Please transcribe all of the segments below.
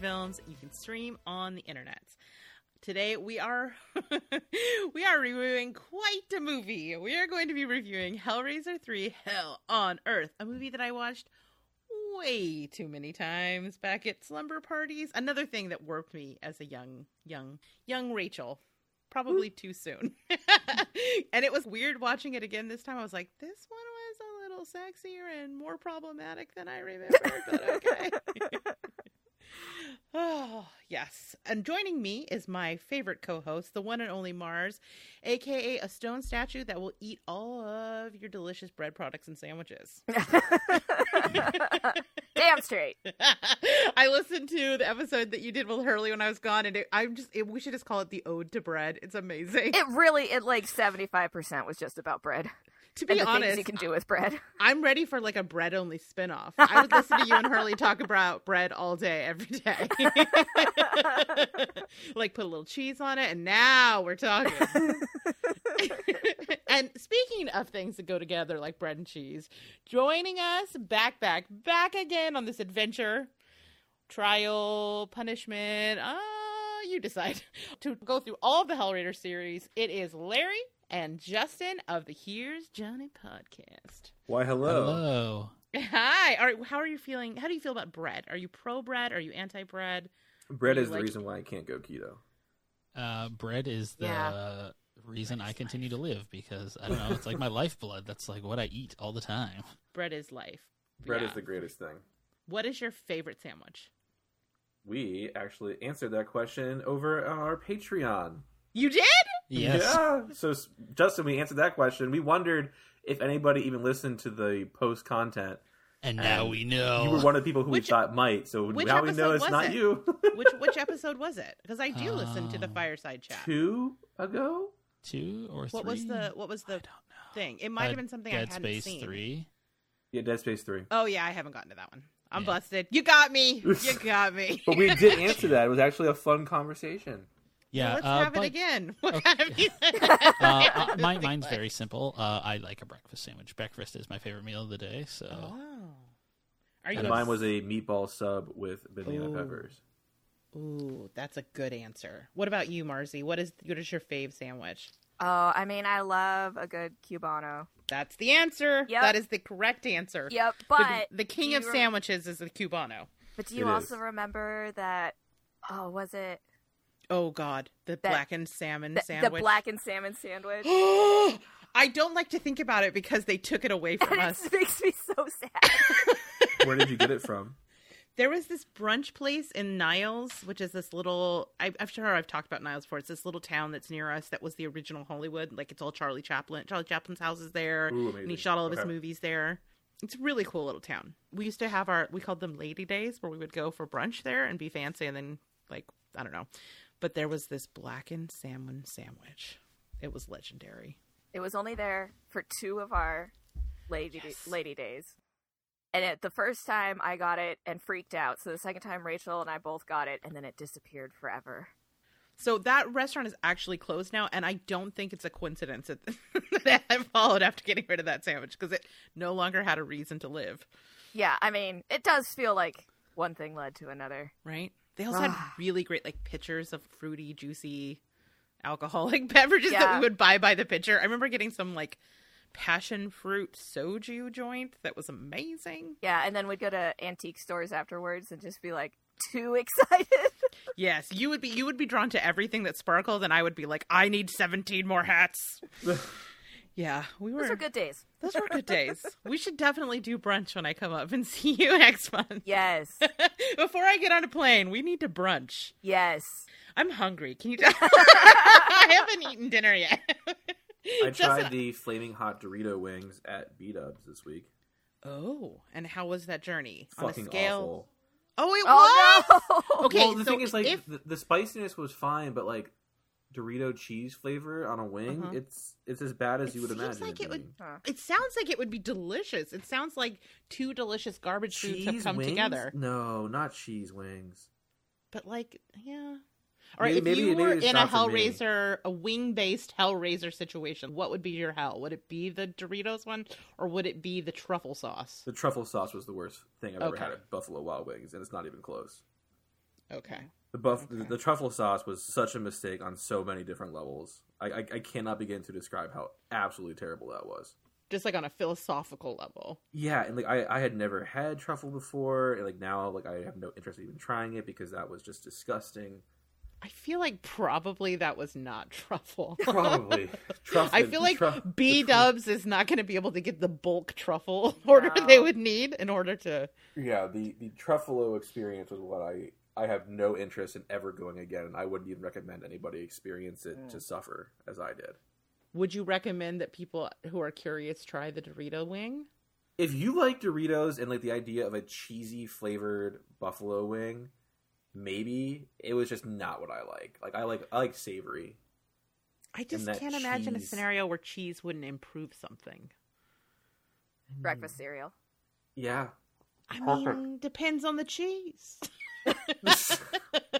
films you can stream on the internet. Today we are we are reviewing quite a movie. We are going to be reviewing Hellraiser 3 Hell on Earth, a movie that I watched way too many times back at slumber parties. Another thing that warped me as a young young young Rachel. Probably hmm. too soon. and it was weird watching it again this time. I was like, this one was a little sexier and more problematic than I remembered, but okay. oh, yes. And joining me is my favorite co host, the one and only Marrs, aka a stone statue that will eat all of your delicious bread products and sandwiches. Damn straight. I listened to the episode that you did with Hurley when I was gone, and it, I'm just, it, we should just call it the Ode to Bread. It's amazing. It really, it like 75% was just about bread. To be honest, you can do with bread. I'm ready for like a bread only spinoff. I would listen to you and Hurley talk about bread all day, every day. like put a little cheese on it, and now we're talking. and speaking of things that go together like bread and cheese, joining us back, back, back again on this adventure, trial, punishment, uh, you decide, to go through all of the Hellraiser series. It is Larry and Justin of the Here's Johnny podcast. Why, hello. Hello. Hi. All right. How are you feeling? How do you feel about bread? Are you pro bread? Are you anti bread? Bread You is the reason why I can't go keto. Uh, bread is the Yeah. reason I continue to live because I don't know. It's like my lifeblood. That's like what I eat all the time. Bread is life. Bread Yeah. is the greatest thing. What is your favorite sandwich? We actually answered that question over our Patreon. You did? Yes. Yeah. So, Justin, we answered that question. We wondered if anybody even listened to the post content. And now And we know. You were one of the people who Which- we thought might. So which now we know it's not it? you. Which which episode was it? Because I do listen to the Um, fireside chat. Two ago? two or three. What was the what was the thing? It might Uh, have been something Dead I hadn't Space seen. three. Yeah, Dead Space 3. Oh yeah, I haven't gotten to that one. I'm Yeah. busted. You got me. You got me. But we did answer that. It was actually a fun conversation. Yeah. Let's uh, have but, it again. What Okay. kind of music? Uh, uh, my, mine's very simple. Uh, I like a breakfast sandwich. Breakfast is my favorite meal of the day. So Oh. Are you And a- mine was a meatball sub with banana Ooh. peppers. Ooh, that's a good answer. What about you, Marzi? What is what is your fave sandwich? Oh, I mean, I love a good Cubano. That's the answer. Yep. That is the correct answer. Yep, The- but the, king of you rem- sandwiches is the cubano. but do you It also is. remember that? Oh, was it Oh God, the blackened salmon the, the sandwich. blackened salmon sandwich? I don't like to think about it because they took it away from and us. it makes me so sad. Where did you get it from? There was this brunch place in Niles, which is this little. I, I'm sure I've talked about Niles before. It's this little town that's near us. That was the original Hollywood. Like it's all Charlie Chaplin. Charlie Chaplin's house is there, Ooh, and he shot all of his movies there. It's a really cool little town. We used to have our. We called them Lady Days, where we would go for brunch there and be fancy, and then like I don't know. But there was this blackened salmon sandwich. It was legendary. it was only there for two of our lady Yes. lady days. And it, the first time I got it and freaked out. So the second time Rachel and I both got it, and then it disappeared forever. So that restaurant is actually closed now, and I don't think it's a coincidence that, that I followed after getting rid of that sandwich because it no longer had a reason to live. Yeah, I mean, it does feel like one thing led to another. Right? They also had Ah. really great like pitchers of fruity, juicy, alcoholic beverages that we would buy by the pitcher. I remember getting some like passion fruit soju joint that was amazing. Yeah, and then we'd go to antique stores afterwards and just be like too excited. Yes, you would be you would be drawn to everything that sparkled, and I would be like, I need seventeen more hats. yeah, we were. Those were good days. Those were good days. We should definitely do brunch when I come up and see you next month. Yes. Before I get on a plane, we need to brunch. yes. I'm hungry. Can you tell? I haven't eaten dinner yet. I Just- tried the flaming hot Dorito wings at B Dubs this week. Oh, and how was that journey on Fucking a scale? awful. Oh, it oh, was. Oh no. Okay, well, the so thing is, like, if the, the spiciness was fine, but like Dorito cheese flavor on a wing, Uh-huh. it's it's as bad as It you would imagine. like it, would- it sounds like it would be delicious. It sounds like two delicious garbage foods have cheese come wings? together. No, not cheese wings. But like, yeah. All right, Maybe- if you maybe were it's in a. Hellraiser, a wing-based Hellraiser situation, what would be your hell? Would it be the Doritos one, or would it be the truffle sauce? The truffle sauce was the worst thing I've ever had at Buffalo Wild Wings, and it's not even close. Okay. The buff, Okay. the, the truffle sauce was such a mistake on so many different levels. I, I, I cannot begin to describe how absolutely terrible that was. Just like on a philosophical level. Yeah, and like I, I had never had truffle before, and like now like I have no interest in even trying it because that was just disgusting. I feel like probably that was not truffle. Probably. Truffle, I feel like truff- B Dubs is not going to be able to get the bulk truffle order No. they would need in order to. Yeah, the the truffalo experience was what I I have no interest in ever going again, and I wouldn't even recommend anybody experience it Mm. to suffer as I did. Would you recommend that people who are curious try the Dorito wing? If you like Doritos and like the idea of a cheesy flavored buffalo wing, maybe it was just not what I like. Like I like I like savory. I just can't imagine a scenario where cheese wouldn't improve something. Breakfast cereal. Yeah. I Perfect. mean, depends on the cheese.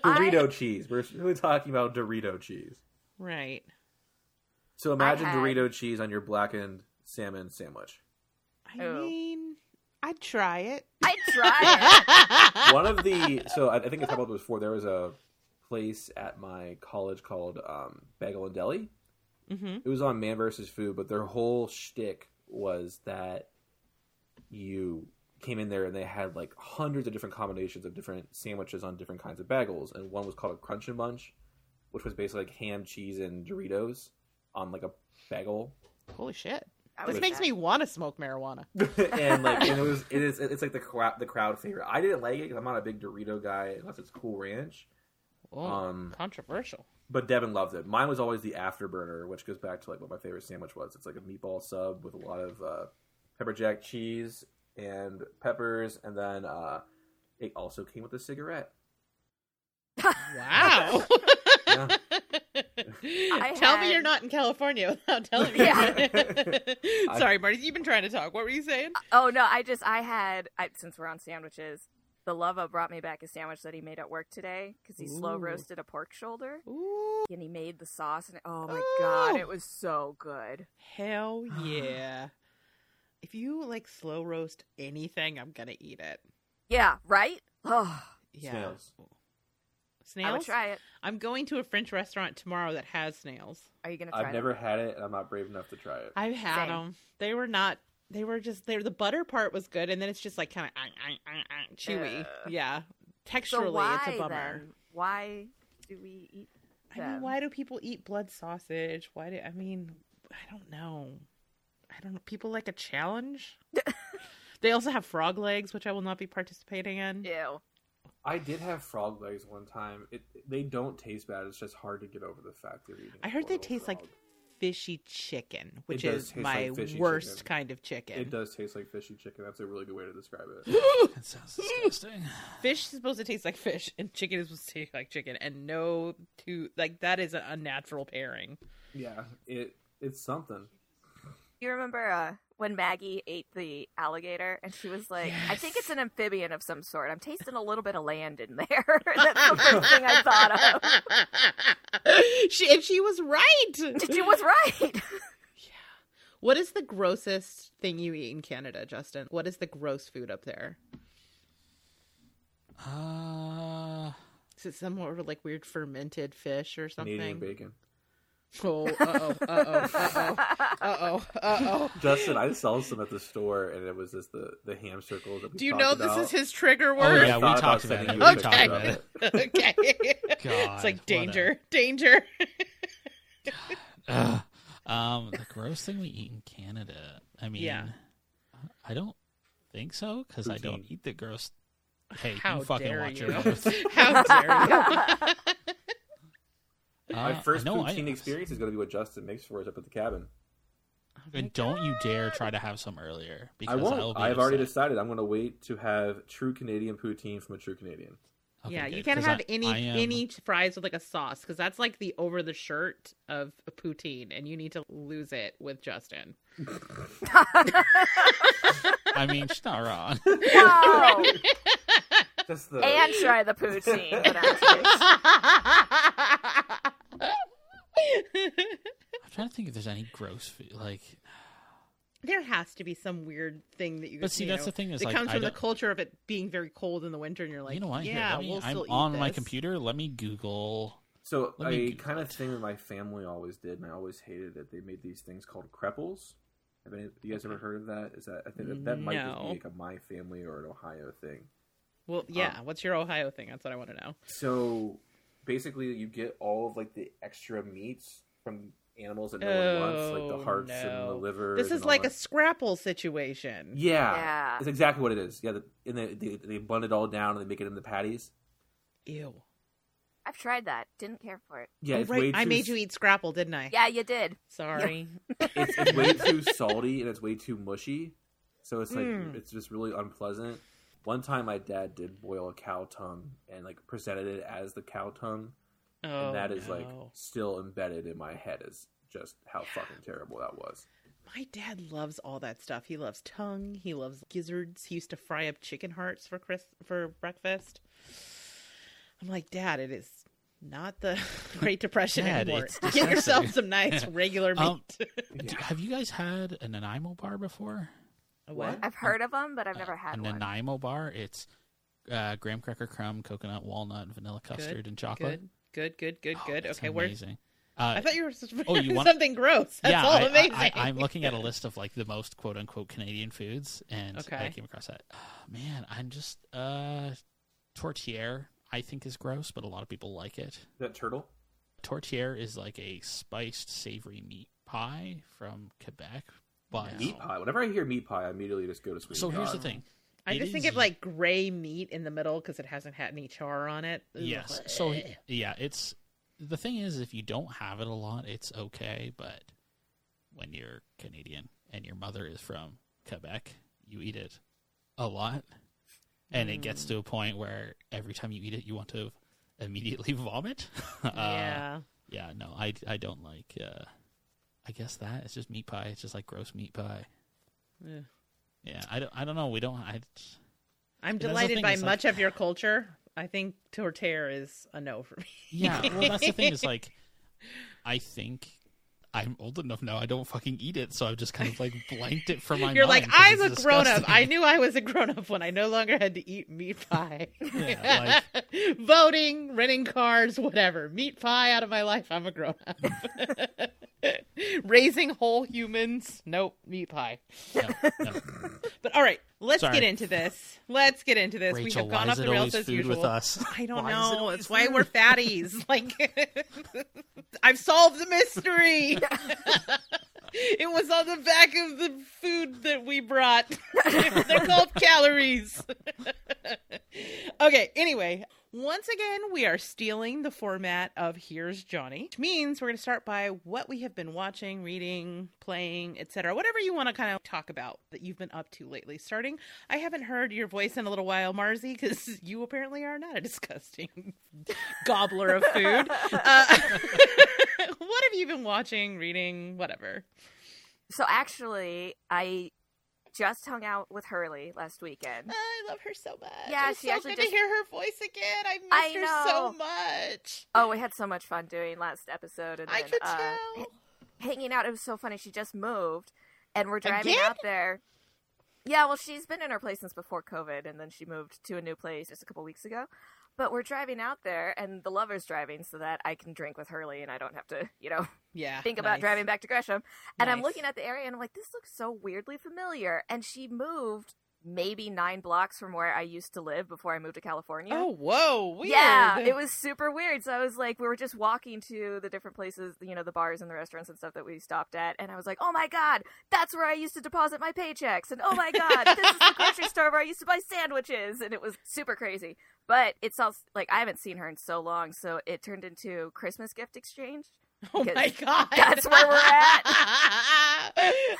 Dorito cheese. We're really talking about Dorito cheese. right. So imagine had- Dorito cheese on your blackened salmon sandwich. I Oh. mean, I'd try it. I'd try it. One of the so I, I think I talked about this before. There was a place at my college called um, Bagel and Deli. Mm-hmm. It was on Man versus Food, but their whole shtick was that you came in there and they had like hundreds of different combinations of different sandwiches on different kinds of bagels, and one was called a Crunch and Bunch, which was basically like ham, cheese, and Doritos on like a bagel. Holy shit! This would makes me want to smoke marijuana. and like and it was it is it's like the crowd the crowd favorite. I didn't like it because I'm not a big Dorito guy unless it's Cool Ranch. Um, controversial. but Devin loved it. Mine was always the afterburner, which goes back to like what my favorite sandwich was. It's like a meatball sub with a lot of uh, pepper jack cheese and peppers, and then uh, it also came with a cigarette. Wow. Yeah. Tell me you're not in California without telling me. Yeah. Sorry, Marty. You've been trying to talk. What were you saying? Oh no, I just I had I, since we're on sandwiches. The lover brought me back a sandwich that he made at work today because he slow roasted a pork shoulder Ooh, and he made the sauce and oh my Ooh. god, it was so good. hell yeah! If you like slow roast anything, I'm gonna eat it. Yeah, right? Oh, Yeah. Snails. Snails. I would try it. I'm going to a French restaurant tomorrow that has snails. Are you gonna try I've never had it, and I'm not brave enough to try it. I've had Same. them. They were not. They were just. They the butter part was good, and then it's just like kind of ah, ah, ah, chewy. Ugh. Yeah, So texturally, why it's a bummer. then? Why do we eat I mean, why do people eat blood sausage? Why do I mean? I don't know. I don't know. People like a challenge. they also have frog legs, which I will not be participating in. Ew. I did have frog legs one time. It they don't taste bad. It's just hard to get over the fact they're eating. I heard they boiled taste like fishy chicken, which is my like worst chicken. kind of chicken. It does taste like fishy chicken. That's a really good way to describe it. That sounds disgusting. Fish is supposed to taste like fish, and chicken is supposed to taste like chicken, and no two like that is an unnatural pairing. yeah, it it's something. You remember uh, when Maggie ate the alligator and she was like, I think it's an amphibian of some sort. I'm tasting a little bit of land in there. That's the first thing I thought of. she and she was right. She was right. Yeah. What is the grossest thing you eat in Canada, Justin? What is the gross food up there? Uh, Is it some sort of like weird fermented fish or something? Canadian something? bacon. Oh, uh oh, uh oh, uh oh, uh oh, uh oh. Justin, I saw some at the store, and it was just the the ham circles. That we Do you know about. this is his trigger word? oh word? yeah, we talked about about it. sending We you a talked about it. okay. God, it's like what a- danger, danger. Um, the gross thing we eat in Canada. I mean, Yeah. I don't think so because I don't eat the gross. Hey, How you fucking dare watch you? your mouth. How dare you? My Uh, first no, I- poutine experience is going to be what Justin makes for us up at the cabin. And don't you dare try to have some earlier because I will won't. be I've already decided I'm going to wait to have true Canadian poutine from a true Canadian. Okay, yeah, good, you can't have I- any I am- any fries with like a sauce because that's like the over the shirt of a poutine, and you need to lose it with Justin. I mean, she's not wrong. Whoa. That's the and try the poutine. But I'm kidding. think if there's any gross food like There has to be some weird thing that you. But see, you that's know, the thing is, it like, comes I from the culture of it being very cold in the winter, and you're like, you know what? Yeah, let me- we'll I'm still eat on my computer. Let me Google. So Let a Google kind of it. thing that my family always did, and I always hated it. They made these things called creples. Have any, you guys ever heard of that? Is that I think that, that might just be like a my family or an Ohio thing. Well, yeah. Um, What's your Ohio thing? That's what I want to know. So basically, you get all of like the extra meats from animals that no one wants, like Oh, the hearts and the liver. This is like a scrapple situation. yeah, Yeah. it's exactly what it is. Yeah, the, and they, they they blend it all down and they make it into patties. Ew. I've tried that. Didn't care for it. Yeah, oh, it's right. way I made you eat scrapple, didn't I? Yeah, you did. Sorry. it's, it's way too salty and it's way too mushy. So it's like Mm. it's just really unpleasant. One time my dad did boil a cow tongue and like presented it as the cow tongue, Oh, and that is like still embedded in my head as just how fucking terrible that was. My dad loves all that stuff. He loves tongue. He loves gizzards. He used to fry up chicken hearts for Chris for breakfast. I'm like, Dad, it is not the Great Depression Dad, anymore. it's Get yourself some nice regular meat. Um, Do- have you guys had a Nanaimo bar before? A what? I've heard of them, but I've never had a one. Nanaimo bar. It's uh, graham cracker crumb, coconut, walnut, vanilla custard, and chocolate. Good, good, good, good, Oh, good. it's okay, where? amazing. Uh, I thought you were Oh, you want- something gross. That's yeah, all I, amazing. I, I, am looking at a list of like the most quote unquote Canadian foods, and I came across that. Oh, man, I'm just uh, tourtière. I think is gross, but a lot of people like it. That turtle? Tourtière is like a spiced savory meat pie from Quebec. But Meat pie. Whenever I hear meat pie, I immediately just go to sweet. so here's the thing. I It just think is- of like gray meat in the middle because it hasn't had any char on it. Ugh. Yes. So yeah, it's the thing is if you don't have it a lot, it's okay. But when you're Canadian and your mother is from Quebec, you eat it a lot, and it gets to a point where every time you eat it, you want to immediately vomit. Uh, yeah. yeah. No, I I don't like. Uh, I guess that it's just meat pie. It's just like gross meat pie. Yeah. Yeah. I don't. I don't know. We don't. I. I'm delighted by it's like- much of your culture. I think tortilla is a no for me. Yeah, well, that's the thing. Is like, I think I'm old enough now. I don't fucking eat it, so I've just kind of like blanked it from my. You're mind like, I'm a grown up. I knew I was a grown up when I no longer had to eat meat pie. Yeah, Voting, renting cars, whatever. Meat pie out of my life. I'm a grown up. Raising whole humans. Nope, meat pie. No, no. But all right, let's Sorry. get into this. Let's get into this. we have gone off the rails as food usual. with us? I don't Why is it know. always why food? we're fatties. Like, I've solved the mystery. it was on the back of the food that we brought. They're called calories. okay, anyway, once again, we are stealing the format of Here's Johnny, which means we're going to start by what we have been watching, reading, playing, etc. Whatever you want to kind of talk about that you've been up to lately. Starting, I haven't heard your voice in a little while, Marzi, because you apparently are not a disgusting gobbler of food. Uh, what have you been watching, reading, whatever? So actually, I just hung out with Hurley last weekend. I love her so much. Yeah, it's she so actually good just- to hear her voice again. I missed I her so much. Oh, we had so much fun doing last episode, and I then, could uh, tell. hanging out. It was so funny. She just moved, and we're driving Again? out there. Yeah, well, she's been in her place since before COVID, and then she moved to a new place just a couple weeks ago. But we're driving out there, and the lover's driving so that I can drink with Hurley, and I don't have to, you know, Yeah. think about nice. driving back to Gresham. And I'm looking at the area, and I'm like, this looks so weirdly familiar. And she moved maybe nine blocks from where I used to live before I moved to California. Oh, whoa. Weird. Yeah, it was super weird. So I was like, we were just walking to the different places, you know, the bars and the restaurants and stuff that we stopped at, and I was like, oh my god, that's where I used to deposit my paychecks, and oh my god, this is the grocery store where I used to buy sandwiches, and it was super crazy. But it's all like I haven't seen her in so long, so it turned into Christmas gift exchange. Oh my god. that's where we're at.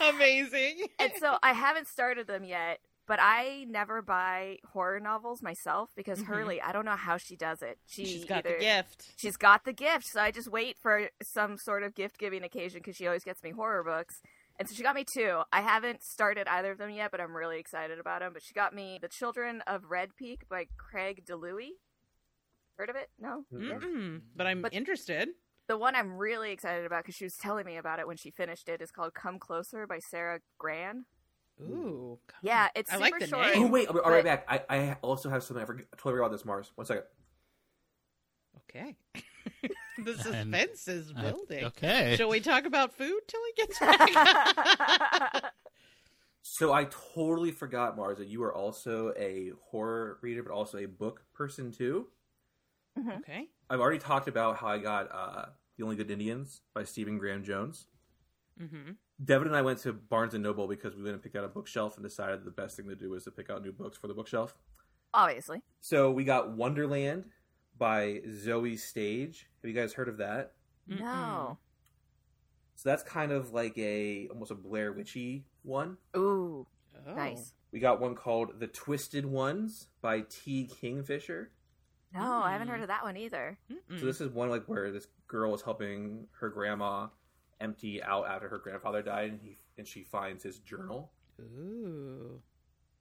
Amazing. and so I haven't started them yet. But I never buy horror novels myself because Mhm. Hurley, I don't know how she does it. She She's got either, the gift. she's got the gift so i just wait for some sort of gift giving occasion because she always gets me horror books and so she got me two i haven't started either of them yet but i'm really excited about them but she got me the children of red peak by Craig DiLouie heard of it no. Yeah. But I'm But- interested. The one I'm really excited about because she was telling me about it when she finished it is called "Come Closer" by Sara Gran. Ooh. come Yeah, it's I like super the short. name. Oh wait, I'll be I'll be right back. I, I also have something. I forgot, I totally forgot about this. Marrs. One second. Okay. the And- suspense is Uh, building. okay. Shall we talk about food till he gets back? So I totally forgot, Mars, that you are also a horror reader, but also a book person too. okay. I've already talked about how I got uh, The Only Good Indians by Stephen Graham Jones. Mm-hmm. Devin and I went to Barnes and Noble because we went and picked out a bookshelf and decided the best thing to do was to pick out new books for the bookshelf. Obviously, So we got Wonderland by Zoje Stage. Have you guys heard of that? no. So that's kind of like a almost a Blair Witchy one. Ooh, Oh. nice. We got one called The Twisted Ones by T. Kingfisher. No, I haven't heard of that one either. Mm-mm. So this is one like where this girl is helping her grandma empty out after her grandfather died, and he and she finds his journal. Ooh.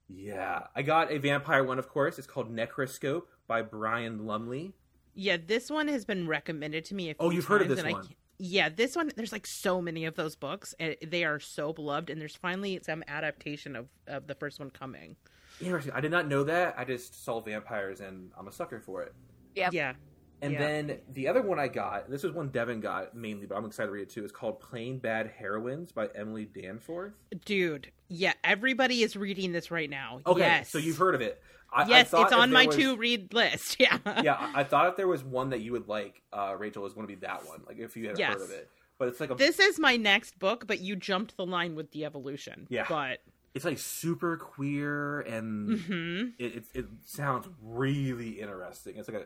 Yeah, I got a vampire one, of course. It's called Necroscope by Brian Lumley. Yeah, this one has been recommended to me. A oh, few Oh, you've heard of times, this one. yeah, this one. There's like so many of those books, and they are so beloved. And there's finally some adaptation of of the first one coming. Interesting. I did not know that. I just saw vampires, and I'm a sucker for it. Yeah. Yeah. And Yeah. then the other one I got, this is one Devin got mainly, but I'm excited to read it too. Is called Plain Bad Heroines by Emily Danforth. Dude, yeah, everybody is reading this right now. Okay, yes. so you've heard of it. I, I yes, thought it's on my was- to read list. Yeah. yeah, I I thought if there was one that you would like, uh, Rachel, was going to be that one. Like if you had Yes. heard of it, but it's like a, This is my next book, but you jumped the line with the evolution. Yeah. But it's like super queer and hmm it, it it sounds really interesting. It's like a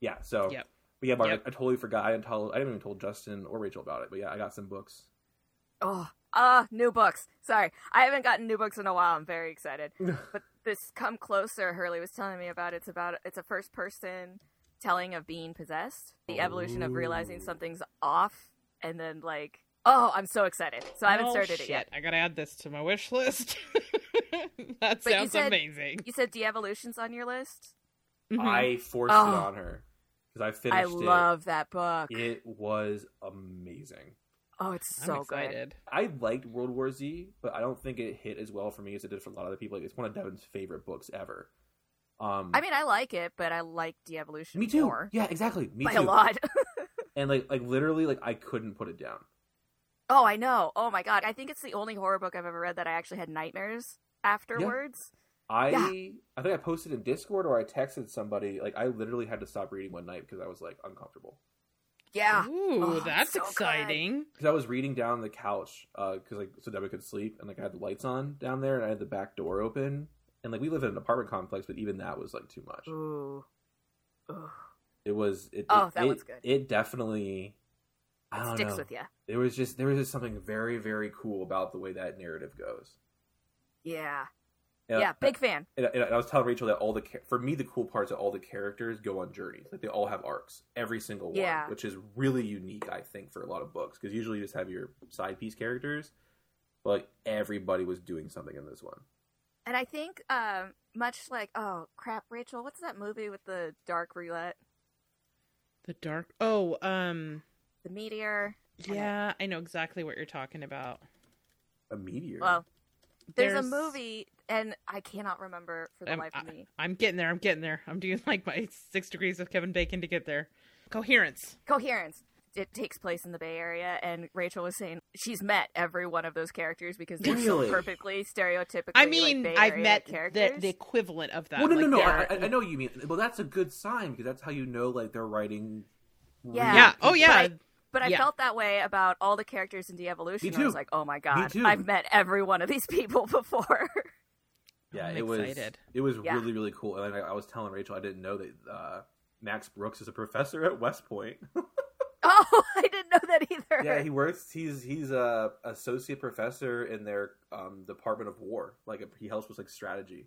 yeah. So Yep. But yeah, Mark, Yep. I, I totally forgot. I didn't tell. I didn't even told Justin or Rachel about it. But yeah, I got some books. Oh, ah, new books. Sorry, I haven't gotten new books in a while. I'm very excited. but this "Come Closer," Hurley was telling me about. It's about it's a first person telling of being possessed, the evolution of realizing something's off, and then like, oh, I'm so excited. So I haven't Oh, started shit. it yet. I gotta add this to my wish list. that But you sounds said- amazing. You said Devolution's on your list. Mhm. I forced Oh. it on her because I finished I it. love that book. It was amazing. Oh, it's I'm so good. excited. I liked World War Z, but I don't think it hit as well for me as it did for a lot of other people. Like, it's one of Devin's favorite books ever. Um, I mean, I like it, but I like Devolution me too. more Yeah, exactly. Me by too. a lot. And like, like literally, like I couldn't put it down. oh, I know. Oh my god, I think it's the only horror book I've ever read that I actually had nightmares afterwards. I Yeah. I think I posted in Discord or I texted somebody. Like I literally had to stop reading one night because I was like uncomfortable. Yeah. Ooh, Oh, that's so exciting. Because I was reading down the couch uh, because like so Debbie could sleep and like I had the lights on down there and I had the back door open and like we live in an apartment complex, but even that was like too much. Ooh. Ooh. It was. It, Oh, it- that it, one's good. It definitely. I don't Sticks know. with you. There was just there was just something very very cool about the way that narrative goes. Yeah. And yeah, I- big fan. And, and I was telling Rachel that all the for me the cool parts that all the characters go on journeys. Like they all have arcs, every single one, Yeah. which is really unique. I think for a lot of books because usually you just have your side piece characters, but like everybody was doing something in this one. And I think, um, much like, oh crap, Rachel, what's that movie with the dark roulette? The dark. Oh, um, The meteor. Yeah, I know exactly what you're talking about. A meteor. Well, there's, a movie, and I cannot remember for the I'm, life of me. I'm getting there. I'm getting there. I'm doing like my six degrees of Kevin Bacon to get there. Coherence. Coherence. It takes place in the Bay Area, and Rachel was saying she's met every one of those characters because they're Really? so perfectly stereotypically. I like, mean, Bay I've Area met the, characters. the equivalent of that. well, no, no, Like, no. they're- I, I- I know what you mean. Well, that's a good sign because that's how you know like they're writing. Yeah. Yeah. Oh, But yeah. I- But I Yeah. felt that way about all the characters in Devolution. I was like, oh my god. I've met every one of these people before. Yeah, I'm it was. It was Yeah. really really cool. And I, I was telling Rachel I didn't know that uh, Max Brooks is a professor at West Point. oh, I didn't know that either. yeah, he works. He's he's a associate professor in their um, Department of War. Like he helps with like strategy.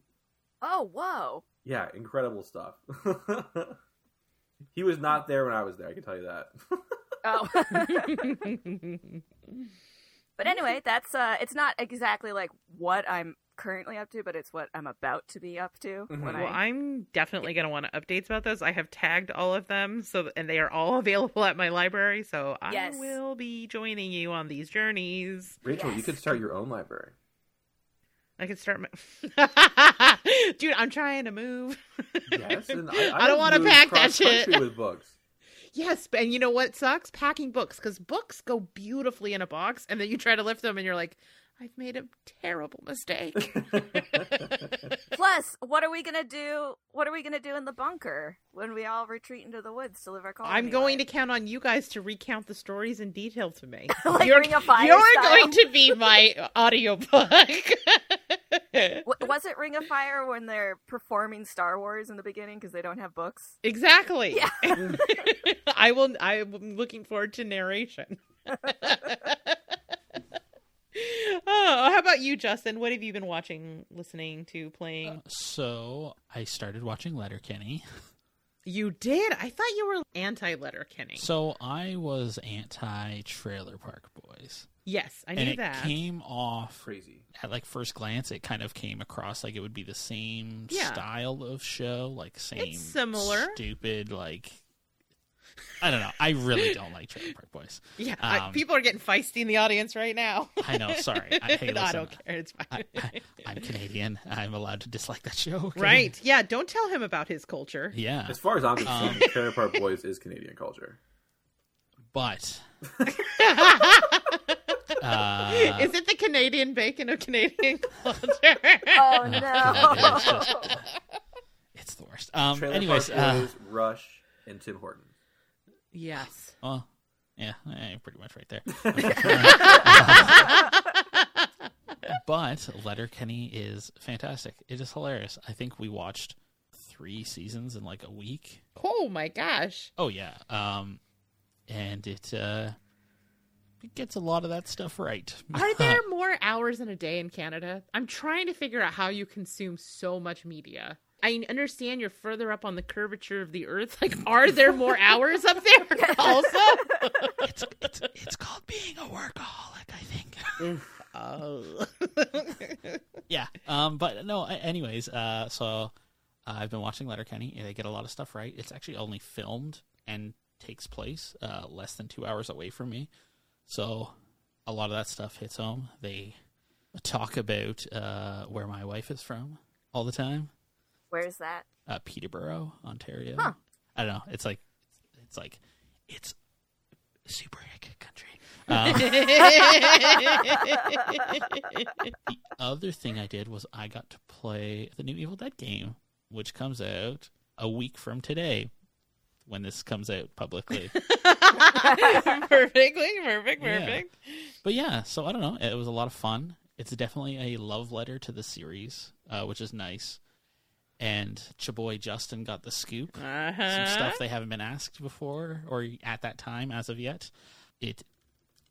Oh, whoa. Yeah, incredible stuff. he was not there when I was there. I can tell you that. Oh. but anyway, that's uh it's not exactly like what I'm currently up to, but it's what I'm about to be up to. Mhm. When Well, I, I'm definitely going to want updates about those. I have tagged all of them, so and they are all available at my library. So I Yes. will be joining you on these journeys. Rachel, you could start your own library. I could start my dude. I'm trying to move. Yes, and I, I don't want to pack that shit. with books. Yes, and you know what sucks? Packing books because books go beautifully in a box, and then you try to lift them, and you're like, I've made a terrible mistake. plus, what are we gonna do? What are we gonna do in the bunker when we all retreat into the woods to live our colony I'm going to count on you guys to recount the stories in detail to me. Like you're Ring of Fire you're style? going to be my audiobook. Was it Ring of Fire when they're performing Star Wars in the beginning because they don't have books? exactly. Yeah. I will. I'm looking forward to narration. Oh, how about you, Justin? What have you been watching, listening to, playing? Uh, so I started watching Letterkenny. you did. I thought you were anti-Letterkenny. So I was anti Trailer Park Boys, yes, I knew and it that. came off Crazy. at like first glance. It kind of came across like it would be the same Yeah. style of show, like same similar. stupid like. I don't know. I really don't like Trailer Park Boys. yeah, I- um, people are getting feisty in the audience right now. I know. Sorry. I, hey, No, I don't care. It's fine. I, I, I'm Canadian. I'm allowed to dislike that show. okay? right? Yeah. Don't tell him about his culture. Yeah. As far as I'm concerned, Um, Trailer Park Boys is Canadian culture. But uh, Is it the Canadian bacon of Canadian culture? Oh no! God, it's just- it's the worst. Um. Trailer anyways, Park uh, Boys, Rush, and Tim Hortons. Yes. well, yeah, eh, pretty much right there. but Letterkenny is fantastic. It is hilarious. I think we watched three seasons in like a week. Oh my gosh. Oh yeah. Um, and it uh, it gets a lot of that stuff right. Are there more hours in a day in Canada? I'm trying to figure out how you consume so much media. I understand you're further up on the curvature of the earth. Like, are there more hours up there also? it's, it's it's called being a workaholic. I think. Oh. yeah. Um. But no. Anyways. Uh. So uh, I've been watching Letterkenny. They get a lot of stuff right. It's actually only filmed and takes place uh, less than two hours away from me, so a lot of that stuff hits home. They talk about uh, where my wife is from all the time. Where's that? uh, Peterborough, Ontario. Huh. I don't know. It's like it's like it's super hick country. Um, the other thing I did was I got to play the new Evil Dead game, which comes out a week from today when this comes out publicly. perfectly, perfect, Yeah. perfect. but yeah, so I don't know. It was a lot of fun. It's definitely a love letter to the series, uh, which is nice. And Chaboy Justin got the scoop. Uh-huh. some stuff they haven't been asked before or at that time as of yet. It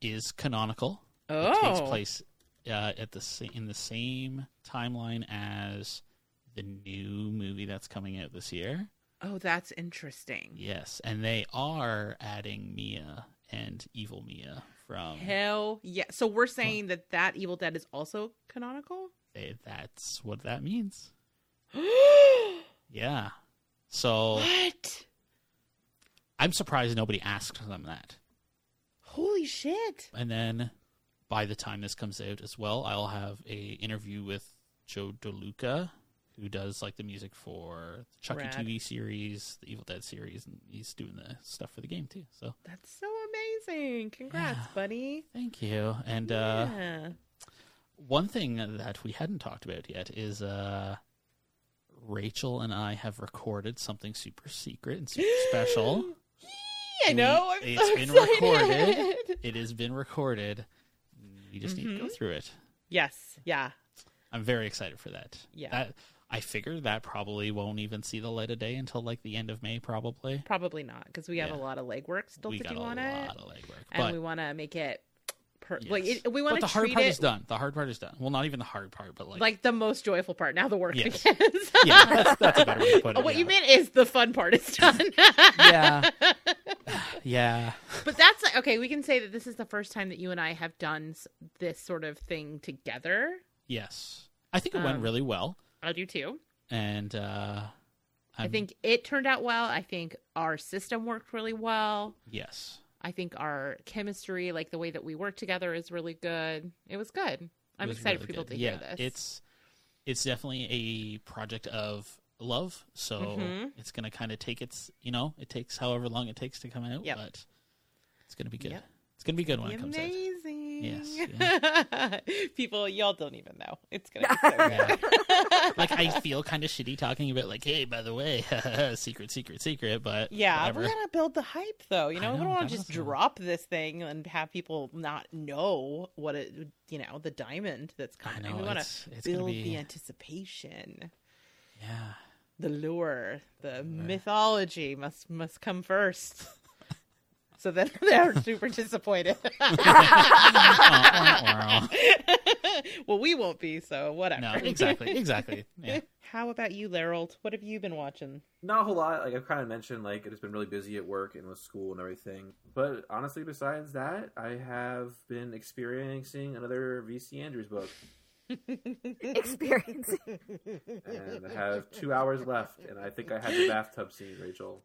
is canonical. Oh. It takes place uh, at the sa- in the same timeline as the new movie that's coming out this year. Oh, that's interesting. Yes, and they are adding Mia and Evil Mia from. Hell yeah. So we're saying that that Evil Dead is also canonical? They, that's what that means. Yeah. So What? I'm surprised nobody asked them that. Holy shit. And then by the time this comes out as well, I'll have a interview with Joe LoDuca, who does like the music for the Chucky Rad. TV series, the Evil Dead series, and he's doing the stuff for the game too. So That's so amazing. Congrats, Yeah. buddy. thank you. And uh, yeah. one thing that we hadn't talked about yet is uh, Rachel and I have recorded something super secret and super special. I know. We- so it's been excited. recorded. It has been recorded. We just need to go Mhm. through it. Yes. Yeah. I'm very excited for that. Yeah. That I figure that probably won't even see the light of day until like the end of May, probably. Probably not because we have Yeah. a lot of legwork still we to got do a on lot it, of legwork, and we want to make it. Per- yes. like it, we want but to the hard part it is done. The hard part is done. Well, not even the hard part, but like, like the most joyful part. Now the work Yes. begins. yeah, that's, that's a better way to put it. What you yeah. mean is the fun part is done. Yeah. yeah, But that's like, okay. We can say that this is the first time that you and I have done this sort of thing together. yes, I think it went Um, really well, I do too. and uh, i think it turned out well. I think our system worked really well. yes. I think our chemistry, like the way that we work together, is really good. It was good. I'm was excited really for people good. to yeah, hear this. It's it's definitely a project of love, so Mhm. it's gonna kind of take its you know it takes however long it takes to come out, Yep. but it's gonna be good. Yep. It's gonna be good when it comes out. Yes, people, y'all don't even know. It's gonna be so good. Yeah. like I feel kind of shitty talking about like, hey, by the way, secret, secret, secret, but Yeah, whatever. we gotta build the hype though. You I know, we don't want to just drop this thing and have people not know what it, you know, the diamond that's coming. know we want to build be the anticipation, yeah. the lure, the mythology must must come first. So then they're super disappointed. well, we won't be, so whatever. no, exactly, exactly. Yeah. How about you, Larold? What have you been watching? Not a whole lot. Like I've kind of mentioned, like it's been really busy at work and with school and everything. But honestly, besides that, I have been experiencing another VC Andrews book, Experiencing. and I have two hours left. And I think I had the bathtub scene, Rachel.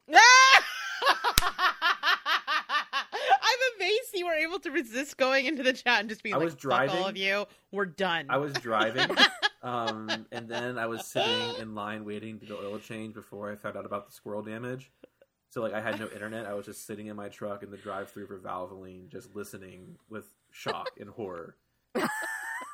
I'm amazed you were able to resist going into the chat and just being I like, was "Fuck all of you, we're done." I was driving, um, and then I was sitting in line waiting to do oil change before I found out about the squirrel damage. So like I had no internet. I was just sitting in my truck in the drive-through for Valvoline, just listening with shock and horror.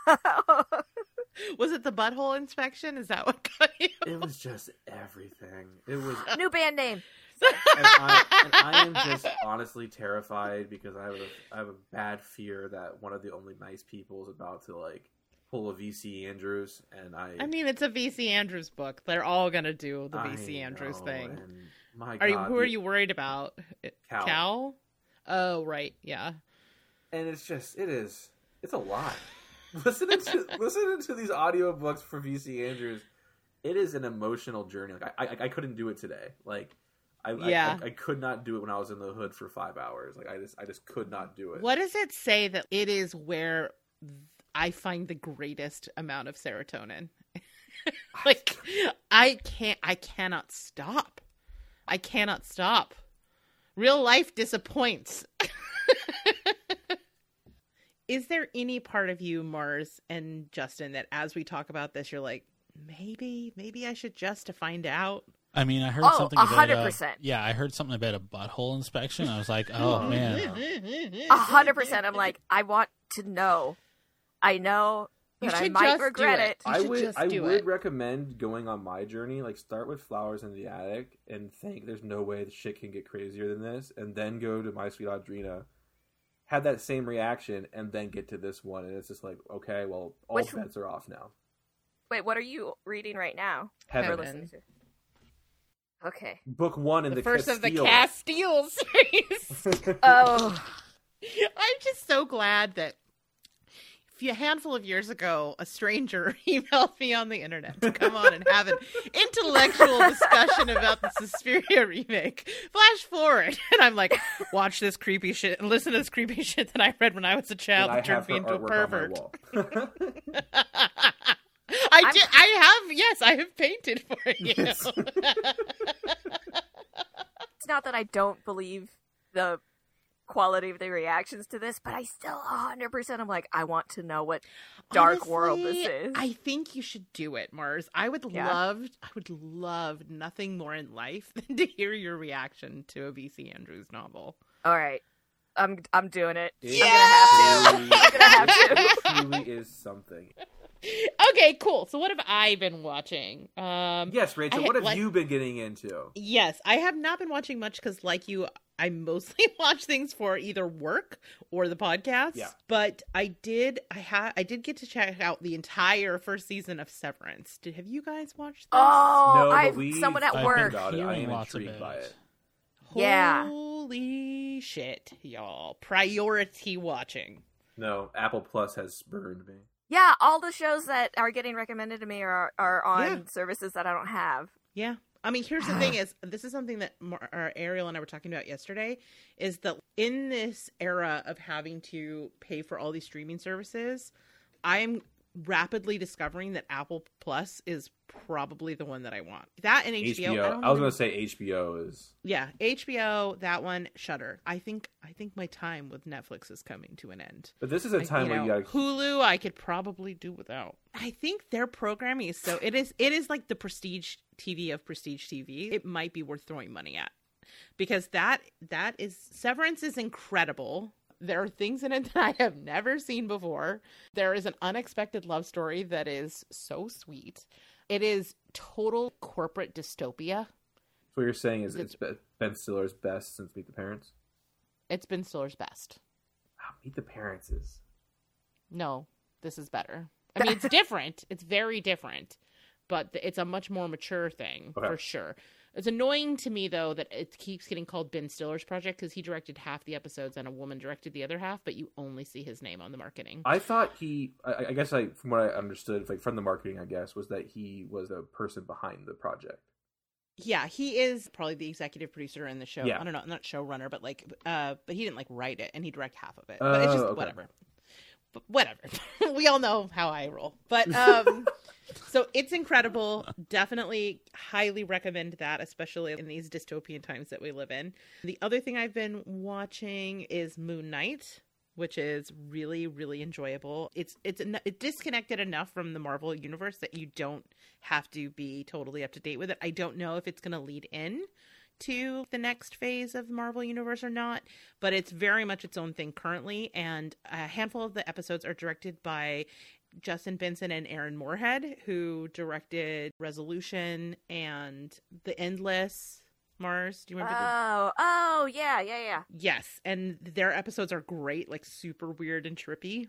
Was it the butthole inspection? Is that what got you? It was just everything. It was, New band name. And I, and I am just honestly terrified because I have a I have a bad fear that one of the only nice people is about to like pull a VC Andrews, and I. I mean, it's a VC Andrews book. They're all gonna do the I VC Andrews know, thing. and my Are you? God, Who are you worried about? Uh, Cal. Cal? Oh, right. Yeah. and it's just it is it's a lot listening to listening to these audiobooks for vc andrews it is an emotional journey like i i, I couldn't do it today like I, I- Yeah. I, I could not do it when i was in the hood for five hours like i just i just could not do it What does it say that it is where I find the greatest amount of serotonin? like I can't I cannot stop. I cannot stop. Real life disappoints. is there any part of you, Marrs and Justin, that as we talk about this, you're like, maybe, maybe I should just to find out? I mean, I heard Oh, something about a- 100%. yeah, I heard something about a butthole inspection. I was like, oh man, A hundred percent. I'm like, I want to know. I know You that I might just do regret it. it. You I would just I do would it. recommend going on my journey. Like start with flowers in the attic and think there's no way the shit can get crazier than this, and then go to my sweet Audrina, have that same reaction, and then get to this one, and it's just like okay, well all Which- bets are off now. Wait, what are you reading right now? Heaven. Or Heaven. listening to? Okay. Book one in the the, first of the Casteel. Casteel series. Oh, I'm just so glad that a handful of years ago, a stranger emailed me on the internet to come on and have an intellectual discussion about the Suspiria remake. Flash forward, and I'm like, watch this creepy shit and listen to this creepy shit that I read when I was a child And I that turned me into a artwork on my pervert. Wall. I I'm- did. I have. Yes, I have painted for you. it's not that I don't believe the quality of the reactions to this, but I still a hundred percent. I'm like, I want to know what dark world this is. I think you should do it, Marrs. I would Yeah. love I would love nothing more in life than to hear your reaction to a VC Andrews novel. All right, I'm I'm doing it. It I'm gonna have to. truly- I'm gonna have to. it truly is something. Okay, cool. So what have I been watching? Um Yes, Rachel. I- what have like- you been getting into? yes, I have not been watching much cuz like you I mostly watch things for either work or the podcast. Yeah. But I did I had I did get to check out the entire first season of Severance. Did have you guys watched this? Oh, No, I've we- someone at I've work. been about it. I am lots intrigued about by it. it. Yeah. Holy shit, y'all. Priority watching. No, Apple Plus has burned me. Yeah, all the shows that are getting recommended to me are are on Yeah. services that I don't have. Yeah. I mean, here's the thing is this is something that Mar- Ariel and I were talking about yesterday is that in this era of having to pay for all these streaming services, I'm rapidly discovering that Apple Plus is probably the one that I want. That and HBO. HBO. I, I, was gonna say HBO is. yeah, HBO, that one, Shudder. I think I think my time with Netflix is coming to an end. But this is a Like, time you where know, you gotta. Hulu, I could probably do without. I think their programming is so it is it is like the prestige TV of prestige TV. It might be worth throwing money at because that that is Severance is incredible. There are things in it that I have never seen before. There is an unexpected love story that is so sweet. It is total corporate dystopia. So what you're saying is It's- it's Ben Stiller's best since Meet the Parents. It's Ben Stiller's best. Meet the Parents is. No, this is better. I mean, it's different. It's very different, but it's a much more mature thing Okay. for sure. It's annoying to me though that it keeps getting called Ben Stiller's project because he directed half the episodes and a woman directed the other half, but you only see his name on the marketing. I thought he. I, I guess I, from what I understood, like from the marketing, I guess was that he was the person behind the project. yeah, he is probably the executive producer in the show. Yeah. I don't know, not showrunner, but like, uh, but he didn't like write it and he direct half of it. But it's Oh, just okay. whatever. But whatever. we all know how I roll. But um so it's incredible. Definitely highly recommend that, especially in these dystopian times that we live in. The other thing I've been watching is Moon Knight, which is really really enjoyable. It's it's en- it disconnected enough from the Marvel universe that you don't have to be totally up to date with it. I don't know if it's going to lead in to the next phase of Marvel Universe or not, but it's very much its own thing currently. And a handful of the episodes are directed by Justin Benson and Aaron Moorhead, who directed Resolution and The Endless. Marrs, do you remember? the- Oh, oh, yeah, yeah, yeah. yes, and their episodes are great, like super weird and trippy.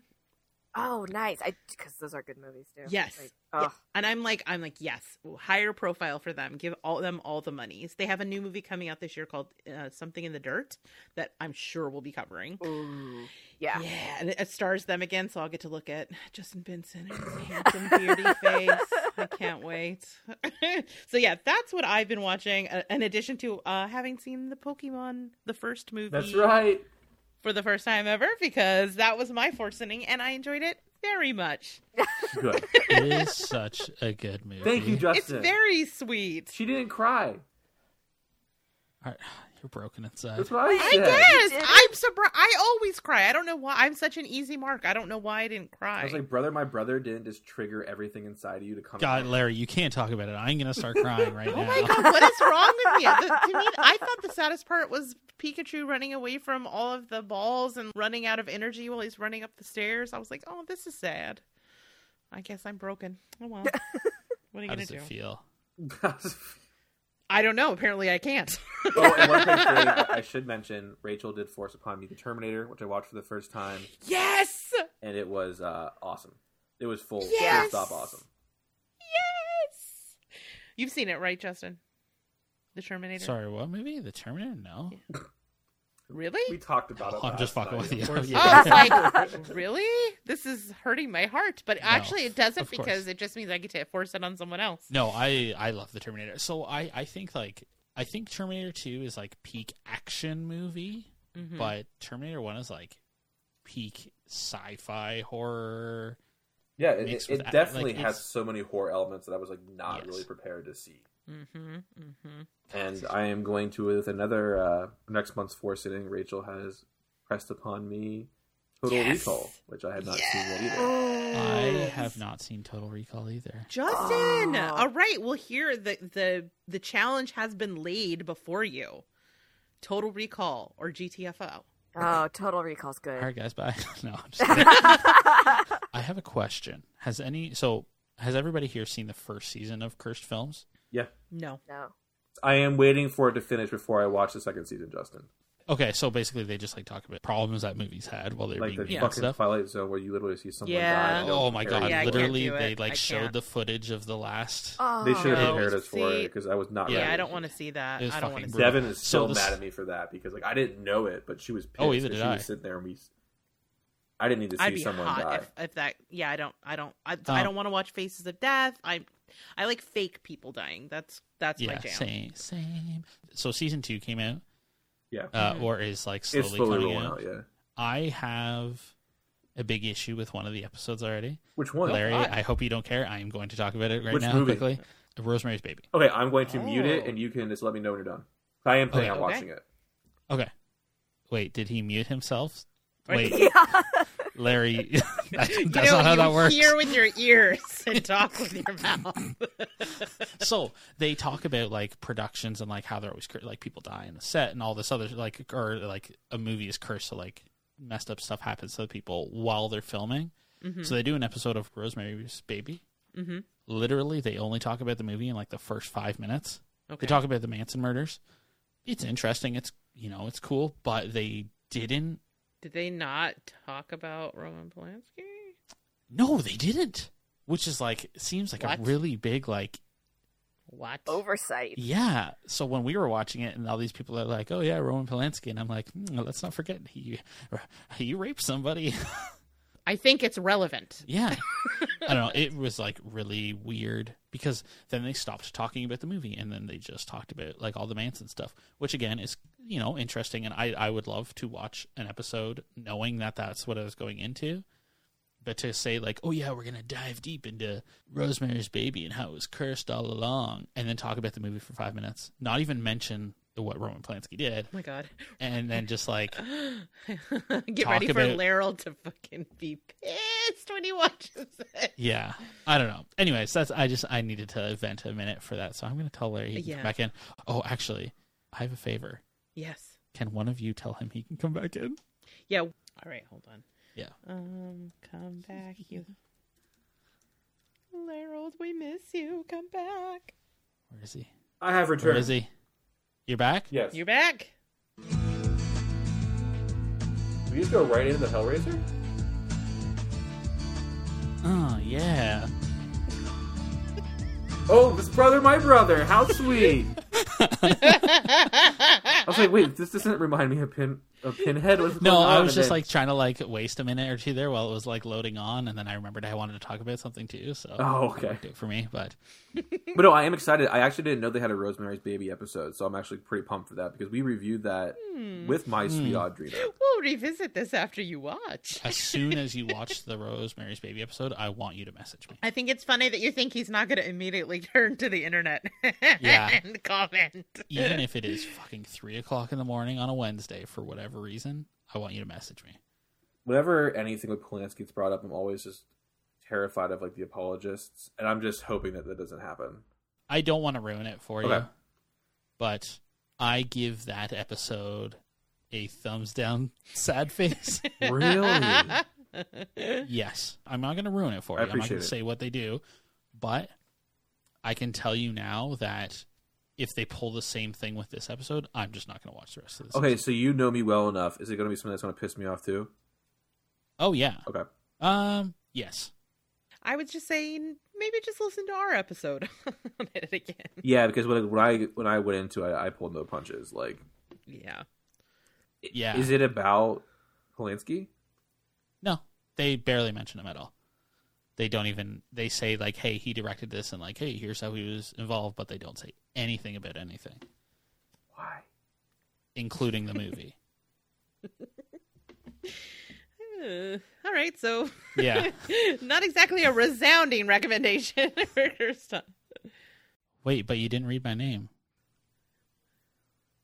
Oh, nice. I because those are good movies too. Yes. Like, Yeah. And I'm like, I'm like, yes, higher profile for them. Give all them all the monies. They have a new movie coming out this year called uh, Something in the Dirt that I'm sure we'll be covering. Ooh. Yeah. Yeah, and it, it stars them again, so I'll get to look at Justin Benson and his handsome, beardy face. I can't wait. so yeah, that's what I've been watching. Uh, in addition to uh, having seen the Pokemon, the first movie, That's right. For the first time ever, because that was my forcing, and I enjoyed it very much. Good. It is such a good movie. Thank you, Justin. It's very sweet. She didn't cry. All right, You're broken inside. That's what I I guess? I'm surprised. I always cry. I don't know why. I'm such an easy mark. I don't know why I didn't cry. I was like, brother, my brother didn't just trigger everything inside of you to come. God, out. Larry, you can't talk about it. I'm gonna start crying right now. Oh my god, what is wrong with me? The- to me, I thought the saddest part was Pikachu running away from all of the balls and running out of energy while he's running up the stairs. I was like, oh, this is sad. I guess I'm broken. Oh well. What are you How gonna does do? it feel? I don't know. Apparently, I can't. oh, and one thing I should mention: Rachel did force upon me the Terminator, which I watched for the first time, yes, and it was uh, awesome. It was full, Yes! full stop awesome. yes. You've seen it, right, Justin? The Terminator. Sorry, what movie? The Terminator? No. Really? We talked about it. Oh, I'm just fucking night. with you. Yeah. Oh, I was like, really? This is hurting my heart. But actually, it doesn't because it just means I get to force it on someone else. No, I I love the Terminator. So I I think like I think Terminator Two is like peak action movie, Mhm. but Terminator One is like peak sci-fi horror. Yeah, it, Mixed it, definitely like, has so many horror elements that I was like not Yes. really prepared to see. Mm-hmm. Mm-hmm. And I am going to with another uh, next month's four sitting. Rachel has pressed upon me Total Yes. Recall, which I had not seen yet either. I have not seen Total Recall either. Justin. Oh. All right. Well, here the the the challenge has been laid before you. Total Recall or GTFO. Oh, Total Recall's good. All right, guys, bye. no, I'm just. I have a question. Has any so has everybody here seen the first season of Cursed Films? Yeah, No. no. I am waiting for it to finish before I watch the second season. Justin, Okay, so basically they just like talk about problems that movies had while they were like being the made and fucking stuff. Twilight Zone where you literally see someone Yeah. die. Oh my god! Yeah, I for can't it. Literally, they like I showed can't. the footage of the last. Oh, They should have prepared us for See- it because I was not. Yeah, ready. I don't want to see that. I don't want to see. Devin is So still this- mad at me for that because like I didn't know it, but she was pissed Oh, either 'cause did she I. was sitting there and we. I didn't need to see I'd be someone hot die. if, if that. Yeah, I don't. I don't. I, Um, I don't want to watch Faces of Death. I, I like fake people dying. That's that's my yeah, jam. same, same. So season two came out, Yeah, uh, Mhm. or is like slowly, slowly coming out. out. Yeah, I have a big issue with one of the episodes already. Which one? Larry, God. I hope you don't care. I am going to talk about it right Which now movie? quickly. Rosemary's Baby. Okay, I'm going to mute it, Oh. and you can just let me know when you're done. I am planning Okay. on Okay. watching it. Okay. Wait, did he mute himself? Wait, Yeah. Larry, that's you know, not how that works. hear with your ears and talk with your mouth. so they talk about like productions and like how they're always cur- like people die in the set and all this other like or like a movie is cursed so like messed up stuff happens to people while they're filming. So they do an episode of Rosemary's Baby. mm-hmm. Literally, they only talk about the movie in like the first five minutes. Okay. They talk about the Manson murders. It's interesting. It's you know it's cool, but they didn't. Did they not talk about Roman Polanski? No, they didn't. Which is like seems like What? a really big like What? Oversight. Yeah. So when we were watching it, and all these people are like, "Oh yeah, Roman Polanski," and I'm like, hmm, "Let's not forget he he raped somebody." I think it's relevant. yeah. I don't know. It was like really weird because then they stopped talking about the movie, and then they just talked about like all the Manson stuff, which again is you know interesting, and I I would love to watch an episode knowing that that's what I was going into. But to say like, oh yeah, we're gonna dive deep into Rosemary's Baby and how it was cursed all along, and then talk about the movie for five minutes, not even mention what Roman Polanski did, Oh my god. and then just like, Get ready for about- Laryl to fucking be pissed when he watches it. yeah, I don't know. Anyways, that's I just I needed to vent a minute for that, so I'm gonna tell Larry he can Yeah. come back in. Oh, actually, I have a favor. Yes. Can one of you tell him he can come back in? Yeah. All right, hold on. Yeah. Um, come back, you. Laryl, we miss you. Come back. Where is he? I have returned. is he? You're back? Yes. You're back. We just go right into the Hellraiser. Oh yeah. Oh, this brother, my brother. How sweet. I was like, wait, this doesn't remind me of Pin of Pinhead. What's No, I was just then- like trying to like waste a minute or two there while it was like loading on, and then I remembered I wanted to talk about something too. So Oh, okay. worked out for me, but But no, I am excited. I actually didn't know they had a Rosemary's Baby episode, so I'm actually pretty pumped for that because we reviewed that Hmm. with my sweet Hmm. Audrina. We'll revisit this after you watch. as soon as you watch the Rosemary's Baby episode, I want you to message me. I think it's funny that you think he's not going to immediately turn to the internet Yeah. and comment. Even if it is fucking three o'clock in the morning on a Wednesday for whatever reason, I want you to message me. Whenever anything with Polanski gets brought up, I'm always just terrified of like the apologists, and I'm just hoping that that doesn't happen. I don't want to ruin it for you, but I give that episode a thumbs down, sad face. Really? yes, I'm not going to ruin it for I you. I'm not going to say what they do, but I can tell you now that if they pull the same thing with this episode, I'm just not going to watch the rest of this. okay, episode. so you know me well enough. Is it going to be something that's going to piss me off too? Oh yeah. Okay. Um. Yes. I was just saying, maybe just listen to our episode on it again. Yeah, because when, when I when I went into it, I pulled no punches. Like, Yeah. Yeah. is it about Polanski? No, they barely mention him at all. They don't even. They say like, "Hey, he directed this," and like, "Hey, here's how he was involved," but they don't say anything about anything, Why? including the movie. Uh, all right, so yeah. not exactly a resounding recommendation. Wait, but you didn't read my name.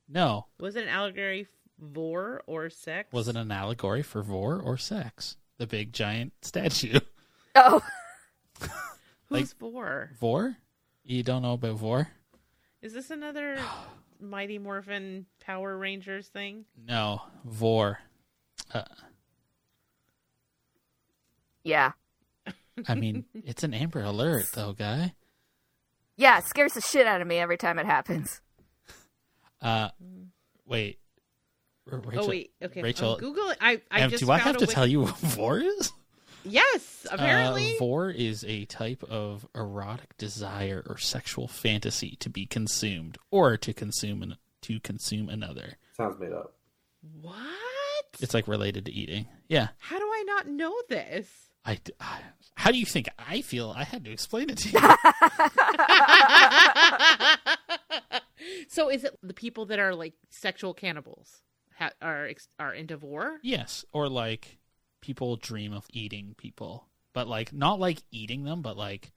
No, Was it an allegory for or sex? was it an allegory for vore or sex? The big giant statue. Oh, Who's for? Vore? You don't know about vore? Is this another Mighty Morphin Power Rangers thing? No, vore. Uh, yeah. I mean, it's an Amber Alert, though, guy. Yeah, it scares the shit out of me every time it happens. Uh, wait. R- Rachel, oh wait, okay. Rachel, I'm Google. I I um, just do I found have a to wiki- tell you what vore is? Yes, apparently. Uh, vore is a type of erotic desire or sexual fantasy to be consumed or to consume an, to consume another. Sounds made up. what? It's like related to eating. Yeah. How do I not know this? I, I- how do you think I feel? I had to explain it to you. so is it the people that are like sexual cannibals ha- are ex- are into vore? yes, or like people dream of eating people, but like not like eating them, but like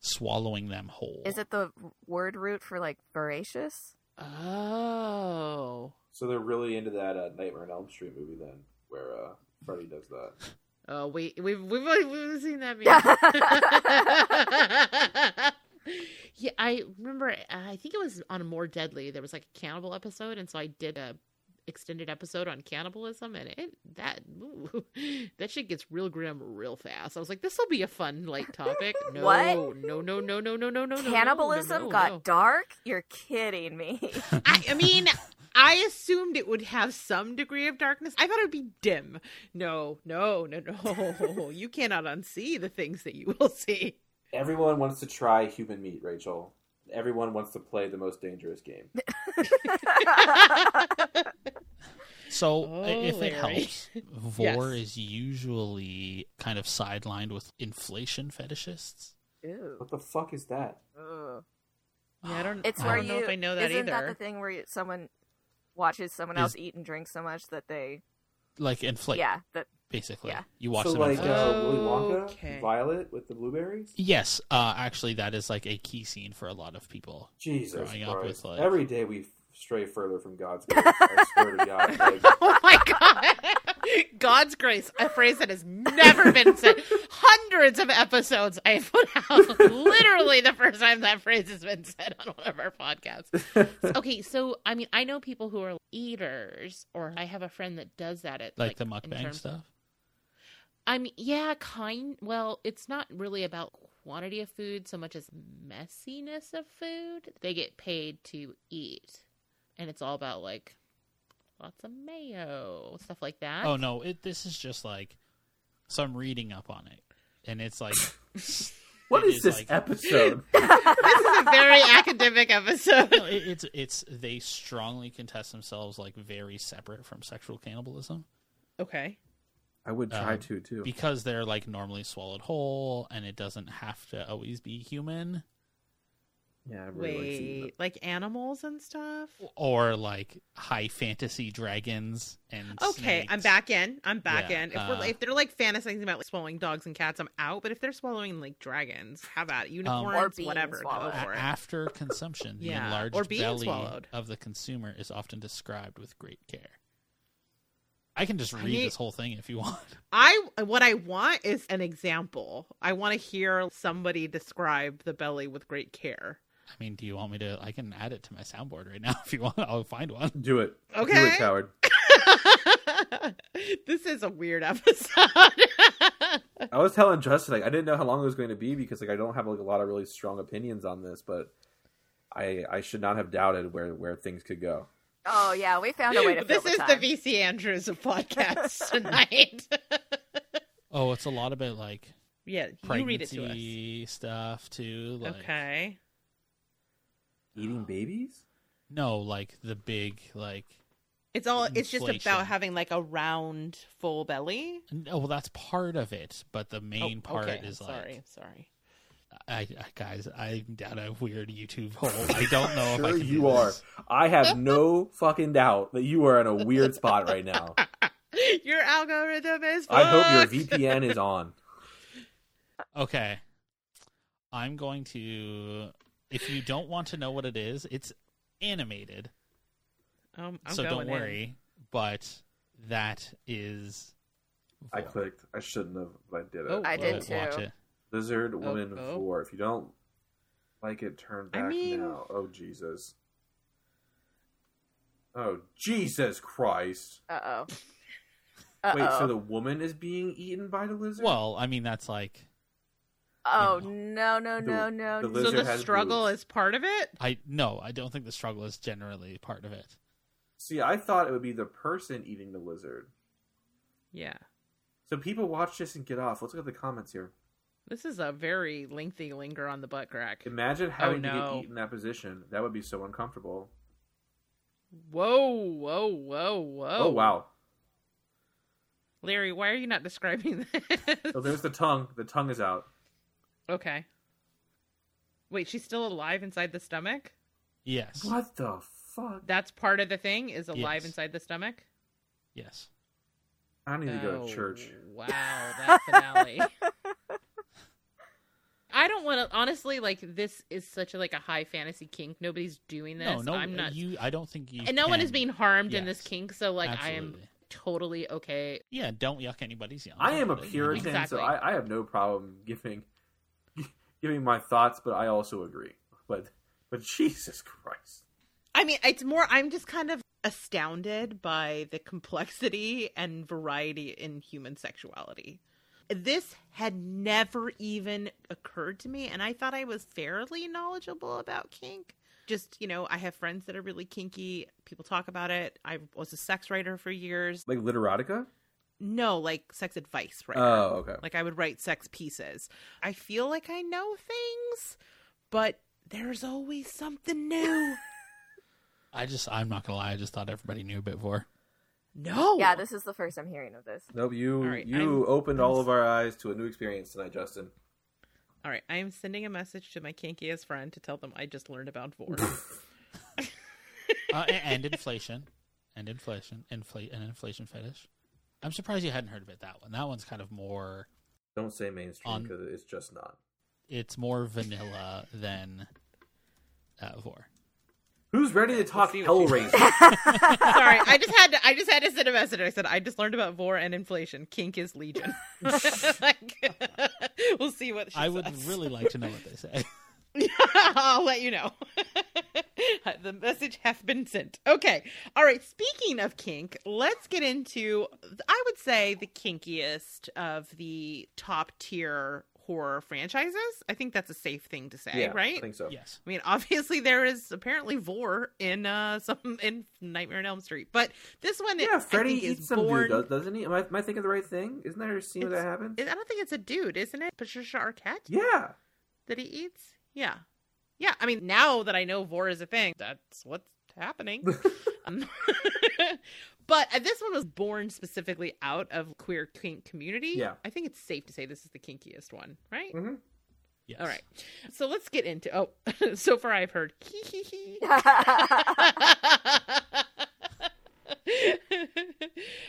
swallowing them whole. Is it the word root for like voracious? Oh. So they're really into that uh, Nightmare on Elm Street movie then, where uh, Freddy does that. Oh, we we've we've we've seen that movie. yeah, I remember. I think it was on More Deadly. There was like a cannibal episode, and so I did a extended episode on cannibalism, and it that ooh, that shit gets real grim real fast. I was like, this will be a fun light topic. No, What? no, no, no, no, no, no, no, no. Cannibalism no, no, got no. dark? You're kidding me. I, I mean, I assumed it would have some degree of darkness. I thought it would be dim. No, no, no, no. you cannot unsee the things that you will see. Everyone wants to try human meat, Rachel. Everyone wants to play the most dangerous game. So Oh, if it Larry. helps, Vore Yes. is usually kind of sidelined with inflation fetishists. Ew. What the fuck is that? Ugh. Yeah, I don't. It's I where don't you know if I know that isn't either. that the thing where you, someone watches someone Is- else eat and drink so much that they Like inflate, yeah that basically. yeah. You watch so them like inflate. uh, Willy Wonka, Okay. Violet with the blueberries. Yes, uh, actually, that is like a key scene for a lot of people. Jesus Growing up with, like- Every day we stray further from God's grace. I swear to God. Like, Oh my god! God's grace, a phrase that has never been said. Hundreds of episodes I have put out. Literally the first time that phrase has been said on one of our podcasts. Okay, so I mean, I know people who are eaters, or I have a friend that does that at Like, the in mukbang terms- stuff. I mean, yeah, kind. Well, it's not really about quantity of food so much as messiness of food. They get paid to eat, and it's all about like lots of mayo, stuff like that. Oh no, it this is just like some reading up on it, and it's like What is, it is this like- episode? this is a very academic episode. No, it, it's it's they strongly contest themselves like very separate from sexual cannibalism Okay. I would try Um, to too. because they're like normally swallowed whole, and it doesn't have to always be human yeah, I really like Wait, like animals and stuff. or like high fantasy dragons and Okay, I'm back in. I'm back Yeah, in. If, uh, we're, if they're like fantasizing about like, swallowing dogs and cats, I'm out. But if they're swallowing like dragons, how about it? unicorns, Or being whatever, go for it. after consumption, the Yeah, enlarged or belly swallowed. of the consumer is often described with great care. I can just I read need- this whole thing if you want. I what I want is an example. I want to hear somebody describe the belly with great care. I mean, do you want me to? I can add it to my soundboard right now if you want. I'll find one. Do it. Do Okay. it, coward. this is a weird episode. I was telling Justin like I didn't know how long it was going to be because like I don't have like a lot of really strong opinions on this, but I I should not have doubted where where things could go. Oh yeah, we found a way to this fill is the the. VC Andrews of podcasts tonight. Oh, it's a lot about like yeah, you read it to us. pregnancy stuff too. Like, Okay. Eating babies? No, like the big like. It's all it's just about having like a round full belly. No, oh, well, that's part of it, but the main Oh, part okay. is sorry, like, Sorry, sorry. I, I guys, I'm down a weird YouTube hole. I don't know if I Sure can you do are. this. I have no fucking doubt that you are in a weird spot right now. Your algorithm is. I hope your VPN is on. Okay, I'm going to. If you don't want to know what it is, it's animated, Um, I'm so going don't in. worry. But that is. I clicked. I shouldn't have, but I did it. Oh, I did But watch too. It. Lizard Woman oh. 4. If you don't like it, turn I back mean- now. Oh, Jesus. Oh, Jesus Christ. Uh oh. Wait, so oh. the woman is being eaten by the lizard? Well, I mean that's like Oh you no no no The- no. the no. So the struggle boobs. is part of it. I no, I don't think the struggle is generally part of it. See, I thought it would be the person eating the lizard. Yeah. So people watch this and get off. Let's look at the comments here. This is a very lengthy linger on the butt crack. Imagine oh, having to no. get eaten in that position. That would be so uncomfortable. Whoa, whoa, whoa, whoa. Oh, wow. Larry, why are you not describing this? Oh, there's the tongue. The tongue is out. okay. Wait, she's still alive inside the stomach? Yes. What the fuck? That's part of the thing is alive Yes. inside the stomach? Yes. I need to go Oh, to church. Wow, that finale. I don't want to honestly like this is such a like a high fantasy kink. Nobody's doing this. No, no, I'm not You, I don't think you. and no one is being harmed in this kink, so like I am totally okay. Yeah, don't yuck anybody's yum. I am a But, you know, Puritan, Exactly. so I, I have no problem giving giving my thoughts, but I also agree. But but Jesus Christ. I mean, it's more I'm just kind of astounded by the complexity and variety in human sexuality. This had never even occurred to me and I thought I was fairly knowledgeable about kink. Just, you know, I have friends that are really kinky. People talk about it. I was a sex writer for years. Like literotica? No, like sex advice right Oh, okay. Like I would write sex pieces. I feel like I know things, but there's always something new. I just, I'm not gonna lie. I just thought everybody knew a bit more. No. Yeah, this is the first I'm hearing of this. Nope, you All right, you I'm- opened I'm all of our eyes to a new experience tonight, Justin. All right, I am sending a message to my kinkiest friend to tell them I just learned about vore. Uh, a- and inflation, and inflation, inflate, and inflation fetish. I'm surprised you hadn't heard of it. That one. That one's kind of more. Don't say mainstream because it's just not. It's more vanilla than uh, vore. Who's ready to talk see what she- Hellraiser? Sorry, I just had to. I just had to send a message. I said I just learned about vore and inflation. Kink is legion. like, we'll see what she I would really like to know what they say. I'll let you know. the message has been sent. Okay. All right. Speaking of kink, let's get into, I would say, the kinkiest of the top tier horror franchises. I think that's a safe thing to say, yeah, right? I think so. yes. I mean, obviously there is apparently vore in uh some in Nightmare on Elm Street, but this one, Yeah, I Freddy think, is eats some born. dude, does- doesn't he? Am I, am I thinking the right thing? Isn't there a scene where It's- that happens? I don't think it's a dude, isn't it? Patricia Arquette Yeah. that he eats. Yeah, yeah. I mean, now that I know vore is a thing, that's what's happening. um, but uh, this one was born specifically out of queer kink community. Yeah. I think it's safe to say this is the kinkiest one, right? hmm Yes. All right. So let's get into. Oh, so far I've heard.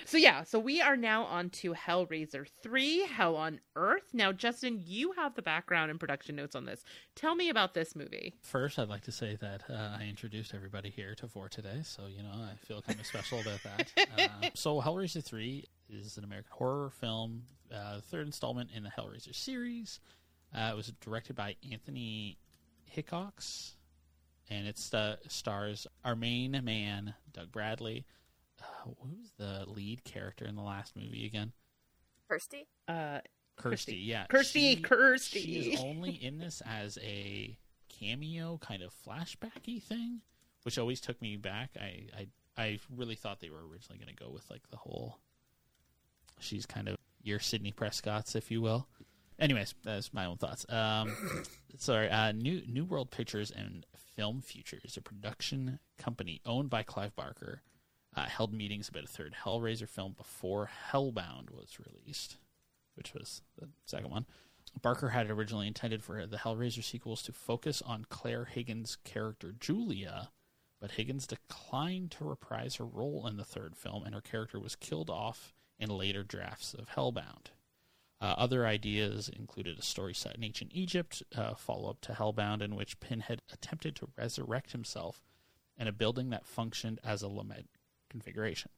so yeah, so we are now on to Hellraiser 3, Hell on Earth. Now, Justin, you have the background and production notes on this. Tell me about this movie. First, I'd like to say that uh, I introduced everybody here to Vore today, so you know I feel kind of special about that. Uh, so, Hellraiser Three is an American horror film, uh, third installment in the Hellraiser series. Uh, it was directed by Anthony Hickox, and it sta stars our main man, Doug Bradley. Uh, who's the lead character in the last movie again? Kirsty? Uh, Kirsty, Kirsty. yeah. Kirsty, She- Kirsty. She is only in this as a cameo kind of flashbacky thing, which always took me back. I I, I really thought they were originally going to go with like the whole she's kind of your Sidney Prescott's, if you will. Anyways, that's my own thoughts. Um, sorry, uh, New New World Pictures and Film Futures, a production company owned by Clive Barker, uh, held meetings about a third Hellraiser film before Hellbound was released, which was the second one. Barker had originally intended for the Hellraiser sequels to focus on Clare Higgins' character Julia, but Higgins declined to reprise her role in the third film, and her character was killed off in later drafts of Hellbound. Uh, other ideas included a story set in ancient Egypt, a follow up to Hellbound, in which Pinhead attempted to resurrect himself, and a building that functioned as a lament configuration.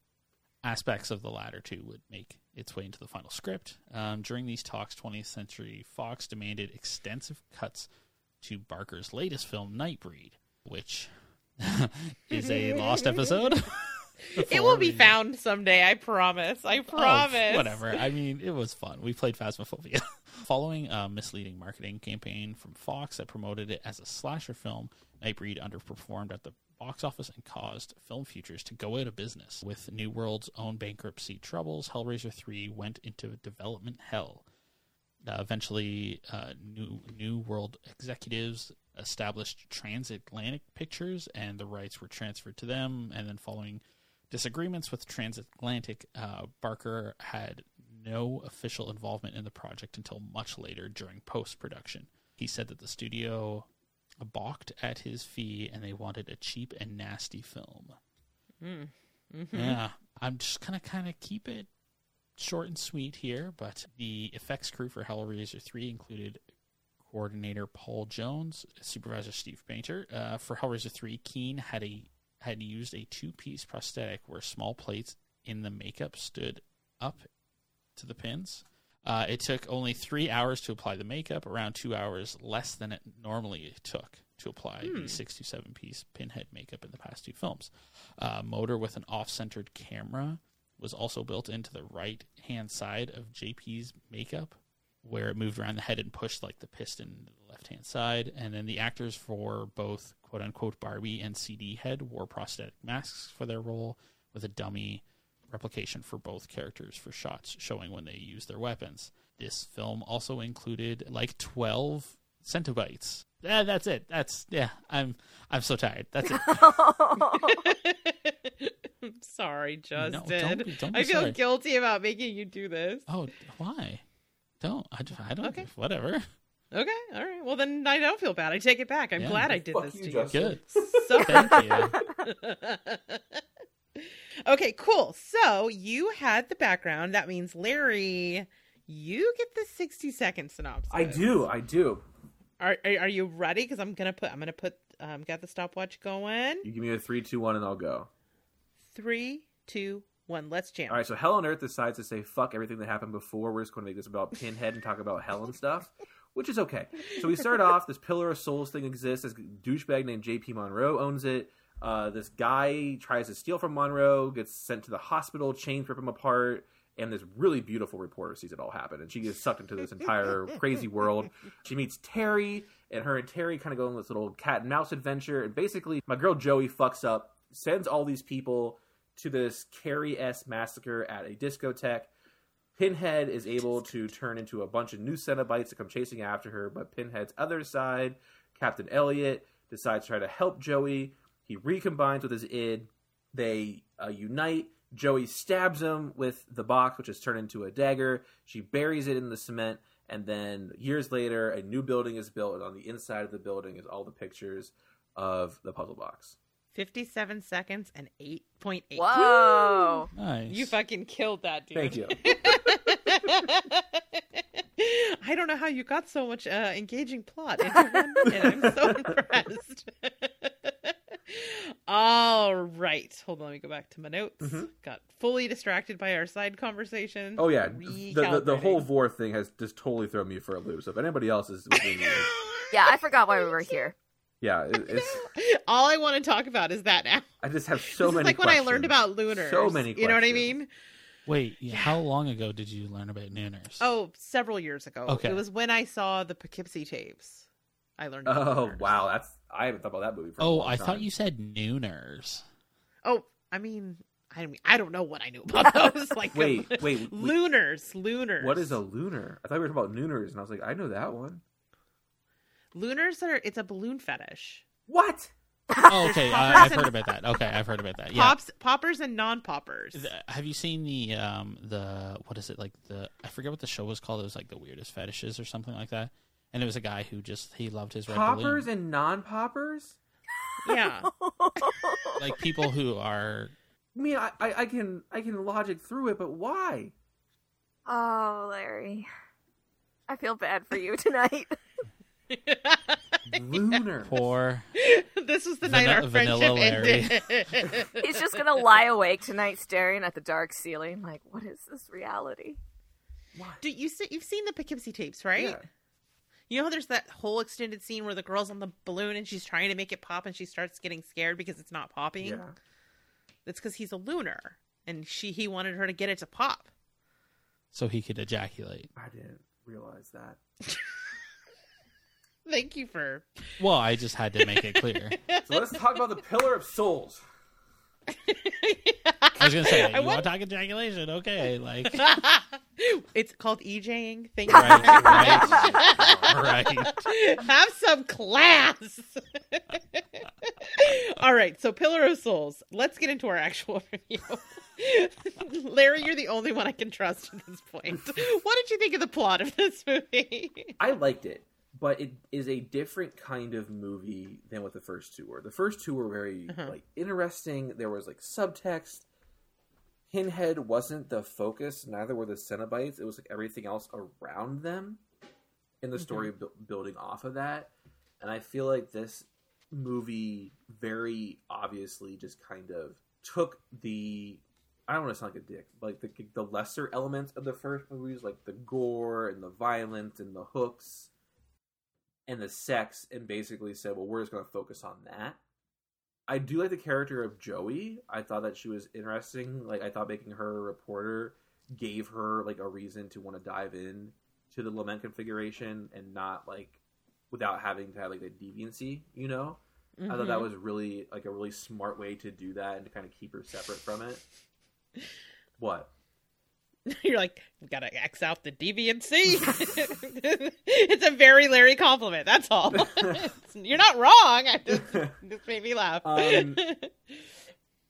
Aspects of the latter two would make its way into the final script. Um, during these talks, 20th Century Fox demanded extensive cuts to Barker's latest film, Nightbreed, which is a lost episode. it will be For- found someday. I promise. I Oh, promise. whatever. I mean, it was fun. We played Phasmophobia. Following a misleading marketing campaign from Fox that promoted it as a slasher film, Nightbreed underperformed at the box office and caused Film Futures to go out of business. With New World's own bankruptcy troubles, Hellraiser 3 went into development hell. Uh, eventually, uh, New New World executives established Transatlantic Pictures, and the rights were transferred to them. And then, following disagreements with Transatlantic, uh, Barker had no official involvement in the project until much later during post production. He said that the studio balked at his fee and they wanted a cheap and nasty film. Mm. Mhm. Yeah, I'm just gonna kind of keep it short and sweet here, but the effects crew for Hellraiser 3 included coordinator Paul Jones, supervisor Steve Painter. Uh, for Hellraiser 3, Keen had a had used a two-piece prosthetic where small plates in the makeup stood up to the pins. Uh, it took only three hours to apply the makeup, around two hours less than it normally took to apply the six to seven piece pinhead makeup in the past two films. Uh, motor with an off centered camera was also built into the right hand side of JP's makeup, where it moved around the head and pushed like the piston to the left hand side. And then the actors for both quote unquote Barbie and CD head wore prosthetic masks for their role with a dummy replication for both characters for shots showing when they use their weapons. This film also included like 12 Cenobites. Yeah, that's it. That's yeah. I'm I'm so tired. That's it. Sorry, Justin. No, don't be- don't be I feel sorry. guilty about making you do this. oh, why? Don't I? just- I don't. Okay. Whatever. Okay, all right. Well, then I don't feel bad. I take it back. I'm Yeah. glad I did Fuck this you, to Justin. Good. So Thank you. okay, cool. So you had the background. That means Larry, you get the 60 second synopsis. I do, I do. Are are, are you ready? Because I'm gonna put I'm gonna put um got the stopwatch going. You give me a three, two, one, and I'll go. Three, two, one. Let's jam. All right, so Hell on Earth decides to say fuck everything that happened before. We're just going to make this about Pinhead and talk about hell and stuff, which is okay. So we start off. This Pillar of Souls thing exists. This douchebag named J.P. Monroe owns it. Uh, this guy tries to steal from Monroe, gets sent to the hospital. Chains rip him apart, and this really beautiful reporter sees it all happen, and she gets sucked into this entire crazy world. She meets Terry, and her and Terry kind of go on this little cat and mouse adventure. And basically, my girl Joey fucks up, sends all these people to this Carrie S massacre at a discotheque. Pinhead is able to turn into a bunch of new Cenobites to come chasing after her, but Pinhead's other side, Captain Elliott, decides to try to help Joey. He recombines with his id. They uh, unite. Joey stabs him with the box, which is turned into a dagger. She buries it in the cement, and then years later, a new building is built. And on the inside of the building is all the pictures of the puzzle box. 57 seconds and 8.8. Whoa. Nice. You fucking killed that, dude. Thank you. I don't know how you got so much uh, engaging plot into one minute. I'm so impressed. All right. Hold on. Let me go back to my notes. Mhm. Got fully distracted by our side conversation. Oh yeah, the, the, the whole Vore thing has just totally thrown me for a loop. So if anybody else is, Yeah, I forgot why we were here. yeah, it, it's All I want to talk about is that now. I just have so this many. is like when I learned about looner. So many You know what I mean? Wait, yeah, how long ago did you learn about Nooners? Oh, several years ago. Okay. It was when I saw the Poughkeepsie tapes. I learned. Oh looners. wow, that's I haven't thought about that movie for. a Oh, long I time. thought you said Nooners. Oh, I mean, I mean, I don't know what I knew about those. Like, Wait, wait, wait. looners, looners. What is a looner? I thought we were talking about nooners, and I was like, I know that one. looners? Are it's a balloon fetish. What? Oh, okay, I, I've heard about that. Okay, I've heard about that. Yeah. Pops, poppers, and non-poppers. The- have you seen the um the what is it like the I forget what the show was called. It was like the weirdest fetishes or something like that. And it was a guy who just he loved his red Poppers balloon. and non-poppers? Yeah, like people who are I mean, I, I, I can I can logic through it, but why? Oh, Larry. I feel bad for you tonight. Looner. poor. this is the Vani- night our Vanilla friendship Larry. ended. He's just gonna lie awake tonight, staring at the dark ceiling, like, what is this reality? Dude, you see, you've seen the Poughkeepsie tapes, right? Yeah. You know there's that whole extended scene where the girl's on the balloon and she's trying to make it pop and she starts getting scared because it's not popping. Yeah. That's because he's a looner and she he wanted her to get it to pop. So he could ejaculate. I didn't realize that. Thank you for. Well, I just had to make it clear. So let's talk about the Pillar of Souls. I was gonna say, I you want to talk ejaculation? Okay, like it's called EJing. Thank right, you. right, right. Have some class. All right, so Pillar of Souls. Let's get into our actual review. Larry, you're the only one I can trust at this point. What did you think of the plot of this movie? I liked it, but it is a different kind of movie than what the first two were. The first two were very Uh-huh. like interesting. There was like subtext. Pinhead wasn't the focus, neither were the Cenobites. It was like everything else around them in the story bu- building off of that. And I feel like this movie very obviously just kind of took the I don't want to sound like a dick, but like the the lesser elements of the first movies, like the gore and the violence and the hooks and the sex, and basically said, "Well, we're just going to focus on that." I do like the character of Joey. I thought that she was interesting. Like I thought making her a reporter gave her like a reason to want to dive in to the lament configuration and not like without having to have like the deviancy, you know? I thought that Mhm. was really like a really smart way to do that and to kind of keep her separate from it. What? You're like, we gotta X out the deviancy. it's a very Larry compliment. That's all. You're not wrong. I just, just made me laugh. Um,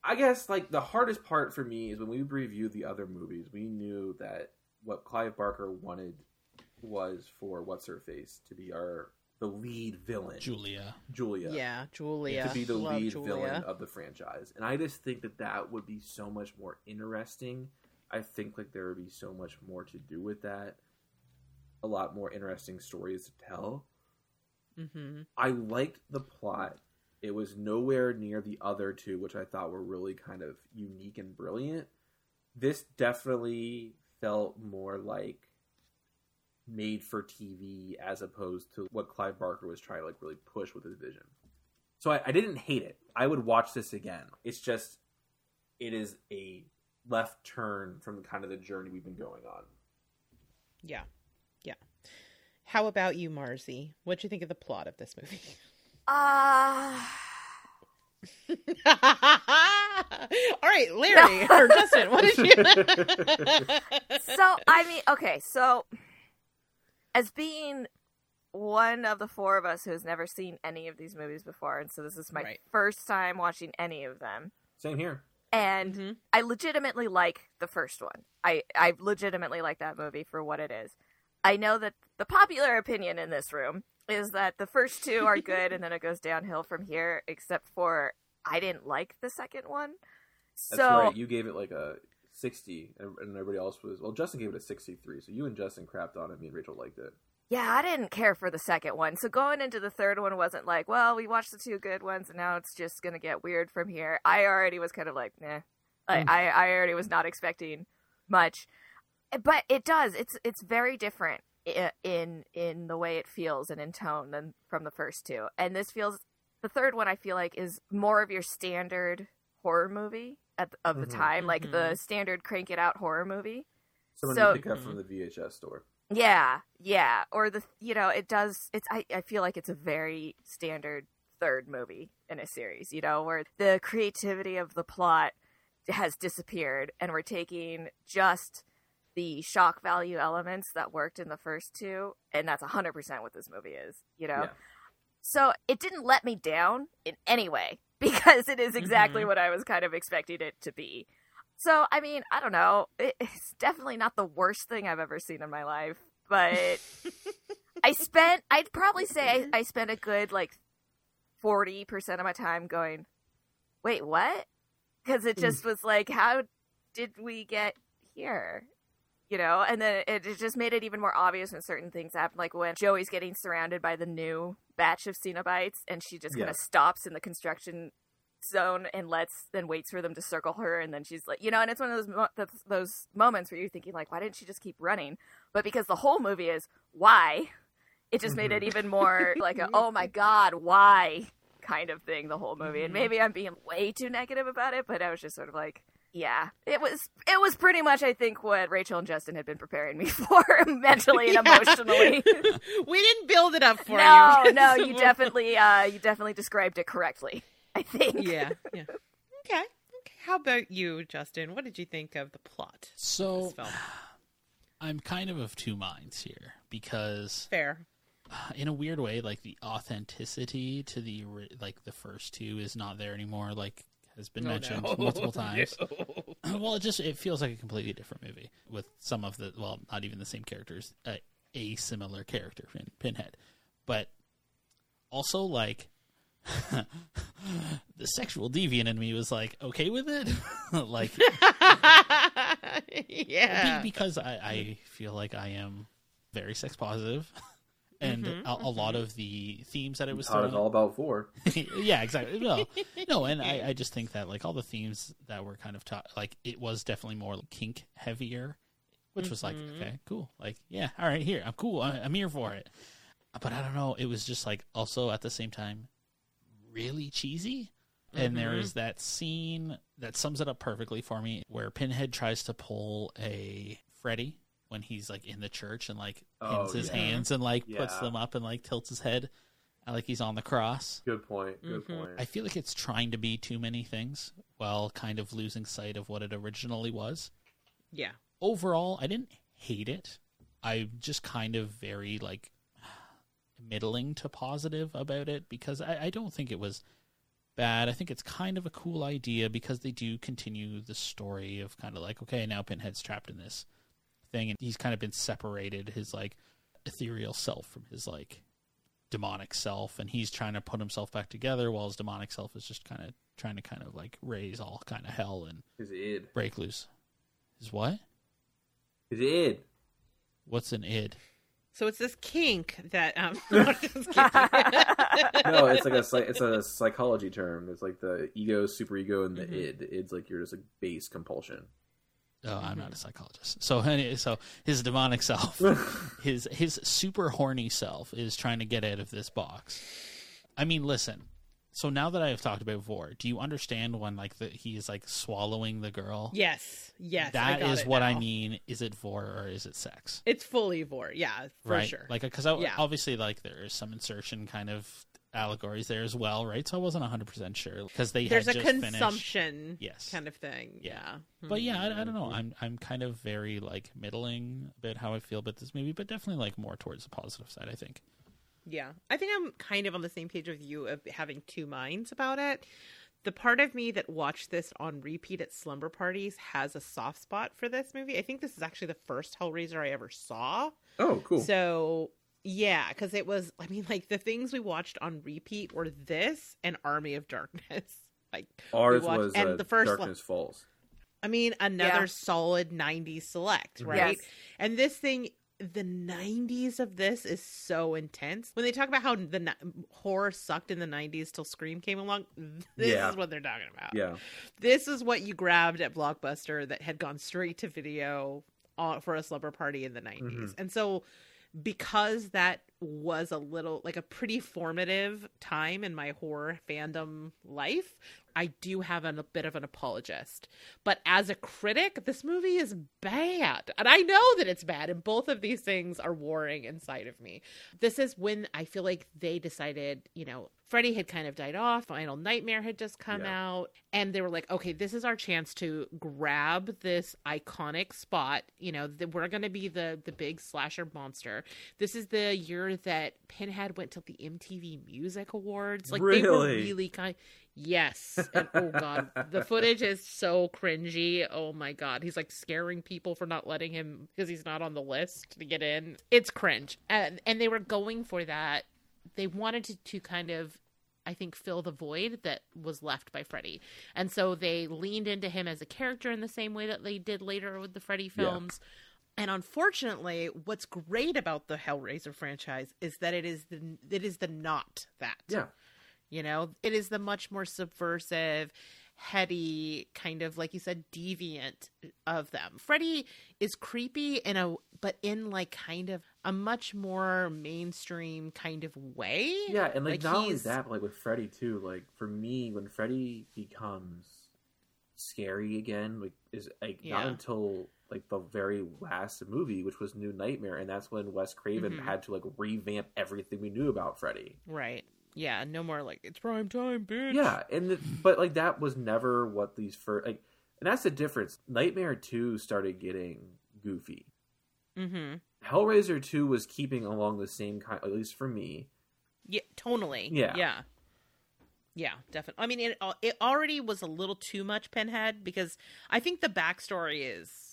I guess like the hardest part for me is when we reviewed the other movies, we knew that what Clive Barker wanted was for what's her face to be our the lead villain, Julia. Julia. yeah, Julia. to be the Love lead Julia. villain of the franchise. And I just think that that would be so much more interesting. I think like there would be so much more to do with that. A lot more interesting stories to tell. hmm I liked the plot. It was nowhere near the other two, which I thought were really kind of unique and brilliant. This definitely felt more like made for TV as opposed to what Clive Barker was trying to like really push with his vision. So I, I didn't hate it. I would watch this again. It's just it is a left turn from kind of the journey we've been going on. Yeah, yeah. How about you, Marzi? What'd you think of the plot of this movie? Uh, All right, Larry or Justin, what did you? so I mean, okay, so as being one of the four of us who has never seen any of these movies before, and so this is my Right. first time watching any of them, Same here. And Mhm. I legitimately like the first one. I I legitimately like that movie for what it is. I know that the popular opinion in this room is that the first two are good, and then it goes downhill from here. Except for I didn't like the second one. That's so right. You gave it like a 60, and and everybody else was. Well, Justin gave it a 63, so you and Justin crapped on it. Me and Rachel liked it. Yeah, I didn't care for the second one. So going into the third one wasn't like, well, we watched the two good ones and now it's just gonna get weird from here. I already was kind of like, nah. I, Mm. I, I already was not expecting much. But it does. It's it's very different in in the way it feels and in tone than from the first two. And this feels the third one I feel like is more of your standard horror movie at the, of the Mhm. time, like the standard crank it out horror movie. Someone So- you pick up from the VHS store. Yeah, yeah. Or the you know, it does it's I, I feel like it's a very standard third movie in a series, you know, where the creativity of the plot has disappeared and we're taking just the shock value elements that worked in the first two and that's 100% what this movie is, you know. Yeah. So it didn't let me down in any way because it is exactly Mhm. what I was kind of expecting it to be. So, I mean, I don't know. It's definitely not the worst thing I've ever seen in my life, but I spent, I'd probably say mm-hmm. I, I spent a good like 40% of my time going, wait, what? Because it mm. just was like, how did we get here? You know, and then it, it just made it even more obvious when certain things happen, like when Joey's getting surrounded by the new batch of Cenobites, and she just kind of stops in the construction zone and lets then waits for them to circle her, and then she's like, you know, and it's one of those mo- those- those moments where you're thinking like, why didn't she just keep running? But because the whole movie is why, it just made it even more like a oh my god, why kind of thing the whole movie. And Mhm. maybe I'm being way too negative about it, but I was just sort of like, yeah, it was it was pretty much I think what Rachel and Justin had been preparing me for mentally and Yeah. emotionally. we didn't build it up for no, you. no, you definitely uh you definitely described it correctly. I think. yeah, yeah. Okay. Okay. How about you, Justin? What did you think of the plot? of So this film? I'm kind of of two minds here because Fair. in a weird way, like the authenticity to the like the first two is not there anymore. Like has been Oh, mentioned no. multiple times. No. well, it just it feels like a completely different movie with some of the well, not even the same characters, uh, a similar character in Pinhead, but also like the sexual deviant in me was like okay with it, like yeah. because I, I feel like I am very sex positive, and Mhm, a, a lot of the themes that it was Taught us throwing all about four. yeah, exactly. No, no, and I, I just think that like all the themes that were kind of taught, like it was definitely more kink heavier, which was like Mhm. okay, cool, like yeah, all right, here, I'm cool, I, I'm here for it. But I don't know, it was just like also at the same time really cheesy. And there Mhm. is that scene that sums it up perfectly for me, where Pinhead tries to pull a Freddy when he's like in the church and like pins Oh, his yeah. hands and like puts them up and like tilts his head, like he's on the cross. Good point. Good Mhm. point. I feel like it's trying to be too many things while kind of losing sight of what it originally was. yeah. Overall, I didn't hate it. I'm just kind of very like middling to positive about it because I, I don't think it was bad. I think it's kind of a cool idea because they do continue the story of kind of like, okay, now Pinhead's trapped in this thing and he's kind of been separated his like ethereal self from his like demonic self and he's trying to put himself back together while his demonic self is just kind of trying to kind of like raise all kind of hell and His id. break loose. Is what? His id. What's an id? So it's this kink that um. No, it's like a it's a psychology term. It's like the ego, superego, and the Mhm. id. The id's like your just like base compulsion. Oh, I'm not a psychologist. So, so his demonic self, his his super horny self, is trying to get out of this box. I mean, listen. So now that I have talked about Vore, do you understand when like the he's like swallowing the girl? yes, yes. That is what I mean. Is it Vore or is it sex? It's fully vore, yeah, for right. sure. Like because Yeah. obviously like there is some insertion kind of allegories there as well, right? So I wasn't 100 percent sure because they There's had a just finished- consumption Yes. kind of thing. Yeah. Yeah. But yeah, I, I hmm. don't know. I'm I'm kind of very like middling about how I feel about this movie, but definitely like more towards the positive side. I think. Yeah. I think I'm kind of on the same page with you of having two minds about it. The part of me that watched this on repeat at slumber parties has a soft spot for this movie. I think this is actually the first Hellraiser I ever saw. Oh, cool. So, yeah, because it was, I mean, like the things we watched on repeat were this and Army of Darkness. Like, Ours watched- was and uh, the first one- Darkness Falls. I mean, another Yeah. solid 90s select, right? Yes. And this thing, the 90s of this is so intense. When they talk about how the ni- horror sucked in the 90s till Scream came along, this Yeah. is what they're talking about. Yeah. This is what you grabbed at Blockbuster that had gone straight to video uh, for a slumber party in the 90s. Mhm. And so because that was a little like a pretty formative time in my horror fandom life, I do have an, a bit of an apologist. But as a critic, this movie is bad. And I know that it's bad, and both of these things are warring inside of me. This is when I feel like they decided, you know, Freddy had kind of died off, Final Nightmare had just come Yeah. out, and they were like, okay, this is our chance to grab this iconic spot. You know, that we're going to be the the big slasher monster. This is the year that Pinhead went to the MTV Music Awards. Like they were Really? really kind. Yes. And, oh god, the footage is so cringy. Oh my god, he's like scaring people for not letting him because he's not on the list to get in. It's cringe, and and they were going for that. They wanted to, to kind of, I think, fill the void that was left by Freddy, and so they leaned into him as a character in the same way that they did later with the Freddy Yeah. films. And unfortunately, what's great about the Hellraiser franchise is that it is the it is the not that. Yeah. You know, it is the much more subversive, heady, kind of like you said, deviant of them. Freddy is creepy in a, but in like kind of a much more mainstream kind of way. Yeah, and like, Like, not only that, but like with Freddy too. Like for me, when Freddy becomes scary again, like is like not until like the very last movie, which was New Nightmare, and that's when Wes Craven Mhm. had to like revamp everything we knew about Freddy. Right. Yeah. No more like it's prime time, bitch. Yeah, and the, but like that was never what these first like, and that's the difference. Nightmare Two started getting goofy. Mm-hmm. Hellraiser Two was keeping along the same kind, at least for me. Yeah. Tonally. Yeah. Yeah. Yeah, definitely. I mean, it it already was a little too much Pinhead because I think the backstory is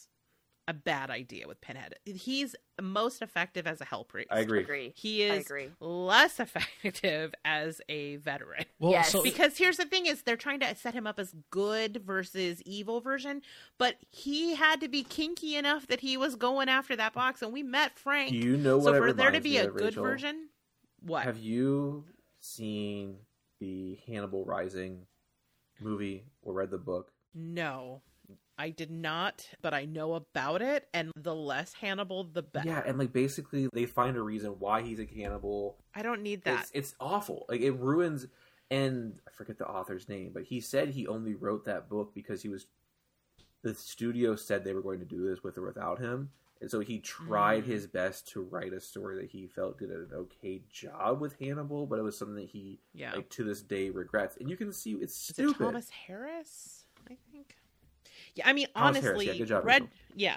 a bad idea with Pinhead. He's most effective as a hell priest. I agree. Agree. He I is agree. less effective as a veteran. Well, Yes. so Because here's the thing is they're trying to set him up as good versus evil version, but he had to be kinky enough that he was going after that box and we met Frank. Do you know what so it for there to be a good Rachel? version, what? Have you seen the Hannibal Rising movie or read the book? No. I did not, but I know about it and the less Hannibal the better. Yeah, and like basically they find a reason why he's a cannibal. I don't need that. It's, it's awful. Like it ruins. And I forget the author's name, but he said he only wrote that book because he was. The studio said they were going to do this with or without him, and so he tried Mm. his best to write a story that he felt did an okay job with Hannibal, but it was something that he yeah. like to this day regrets. And you can see it's stupid. it Thomas Harris? I think. Yeah, I mean Thomas Harris, honestly, yeah, good job, Red Rachel. yeah.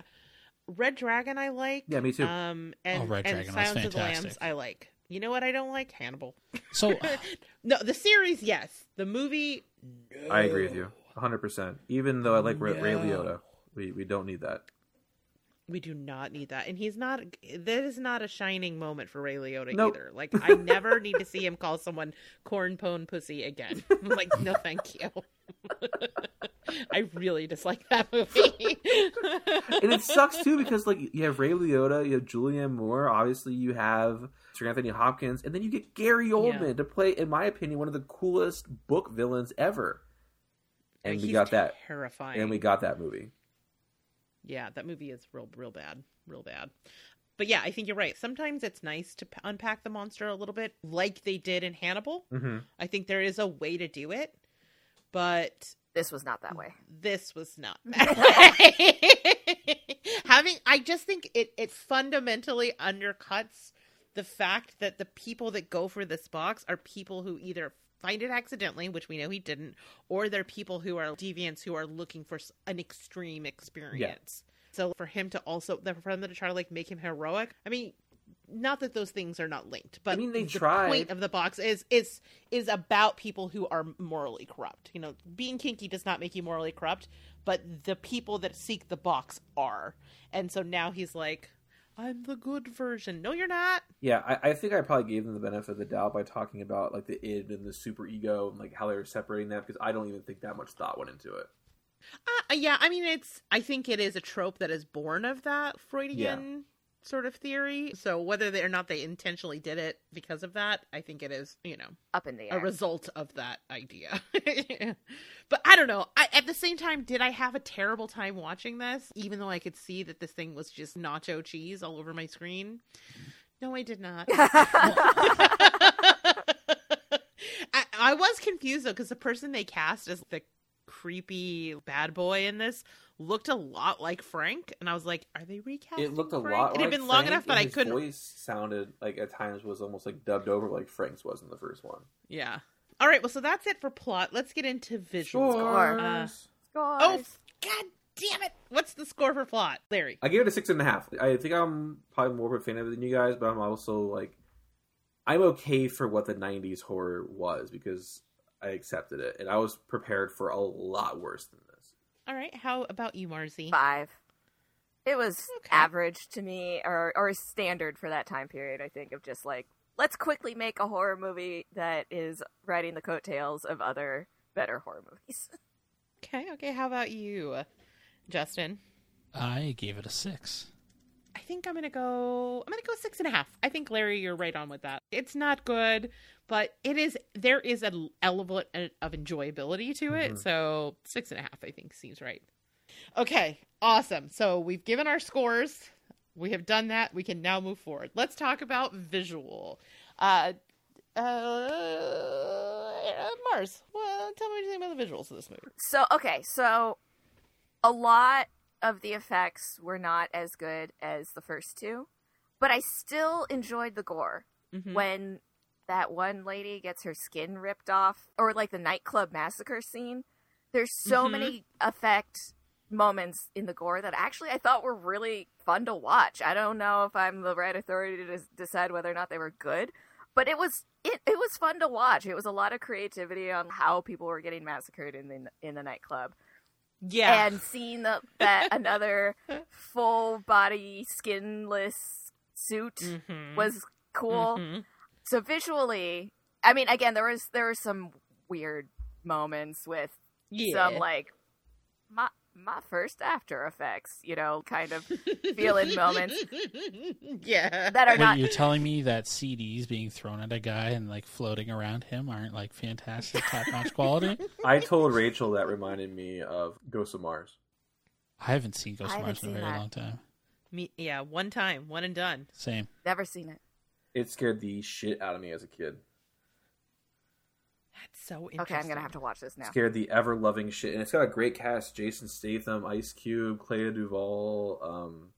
Red Dragon I like. Yeah, me too. Um and, Oh, Red and Dragon was Silence of the Lambs. I like. You know what I don't like? Hannibal. so No, the series, yes. The movie no. I agree with you, hundred percent. Even though I like Ray, Ray Liotta, we we don't need that. We do not need that. And he's not that is not a shining moment for Ray Liotta Nope. either. Like I never need to see him call someone corn pone pussy again. I'm like, no thank you. I really dislike that movie. and it sucks too because like you have Ray Liotta, you have Julianne Moore, obviously you have Sir Anthony Hopkins, and then you get Gary Oldman Yeah. to play, in my opinion, one of the coolest book villains ever. And we He's got that, terrifying. and we got that movie. Yeah, that movie is real, real bad, real bad. But yeah, I think you're right. Sometimes it's nice to unpack the monster a little bit, like they did in Hannibal. Mm-hmm. I think there is a way to do it, but This was not that way. this was not that way. Having, I just think it it fundamentally undercuts the fact that the people that go for this box are people who either find it accidentally, which we know he didn't, or they're people who are deviants who are looking for an extreme experience. So for him to also, for them to try to like make him heroic, I mean, not that those things are not linked, but I mean, they the tried. point of the box is is is about people who are morally corrupt. You know, being kinky does not make you morally corrupt, but the people that seek the box are. And so now he's like, I'm the good version. No, you're not. Yeah, I, I think I probably gave them the benefit of the doubt by talking about like the id and the super ego and like how they were separating that because I don't even think that much thought went into it. Uh, yeah, I mean, it's. I think it is a trope that is born of that Freudian sort of theory. So whether they or not they intentionally did it because of that, I think it is. You know, Up in the a result of that idea. but I don't know. I, at the same time, did I have a terrible time watching this, even though I could see that this thing was just nacho cheese all over my screen? No, I did not. I, I was confused though because the person they cast as the creepy bad boy in this looked a lot like Frank, and I was like, "Are they recasting?" It looked a Frank? lot. It had like been long Frank, enough, but I couldn't. Voice sounded like at times was almost like dubbed over like Frank's was in the first one. Yeah. All right. Well, so that's it for plot. Let's get into visuals. Score. Uh, Scores. oh, god damn it! What's the score for plot, Larry? I gave it a six and a half. I think I'm probably more of a fan of it than you guys, but I'm also like, I'm okay for what the '90s horror was because I accepted it, and I was prepared for a lot worse than this. All right. How about you, Marzi? five. It was Okay. average to me, or or standard for that time period. I think of just like let's quickly make a horror movie that is riding the coattails of other better horror movies. Okay. Okay. How about you, Justin? I gave it a six. I think I'm gonna go. I'm gonna go six and a half. I think Larry, you're right on with that. It's not good, but it is. There is an element of enjoyability to it. Mhm. So six and a half, I think, seems right. Okay, awesome. So we've given our scores. We have done that. We can now move forward. Let's talk about visual. Uh, uh, Marrs. Well, tell me anything about the visuals of this movie. So okay, so a lot of the effects were not as good as the first two, but I still enjoyed the gore. Mhm. when that one lady gets her skin ripped off or like the nightclub massacre scene there's so Mhm. many effect moments in the gore that actually i thought were really fun to watch i don't know if i'm the right authority to decide whether or not they were good but it was it, it was fun to watch it was a lot of creativity on how people were getting massacred in the in the nightclub Yeah. and seeing the, that another full body skinless suit Mhm. was cool. Mhm. So visually, I mean, again, there was there were some weird moments with yeah. some like my my first After Effects, you know, kind of feeling moments yeah. that are Wait, not. you're telling me that CDs being thrown at a guy and like floating around him aren't like fantastic top notch quality? I told Rachel that reminded me of Ghost of Mars. I haven't seen Ghost of haven't Mars in a very that. long time. Me, yeah, one time, one and done. Same. Never seen it. It scared the shit out of me as a kid. That's so interesting. Okay, I'm gonna have to watch this now. Scared the ever loving shit, and it's got a great cast: Jason Statham, Ice Cube, Clea DuVall. Um,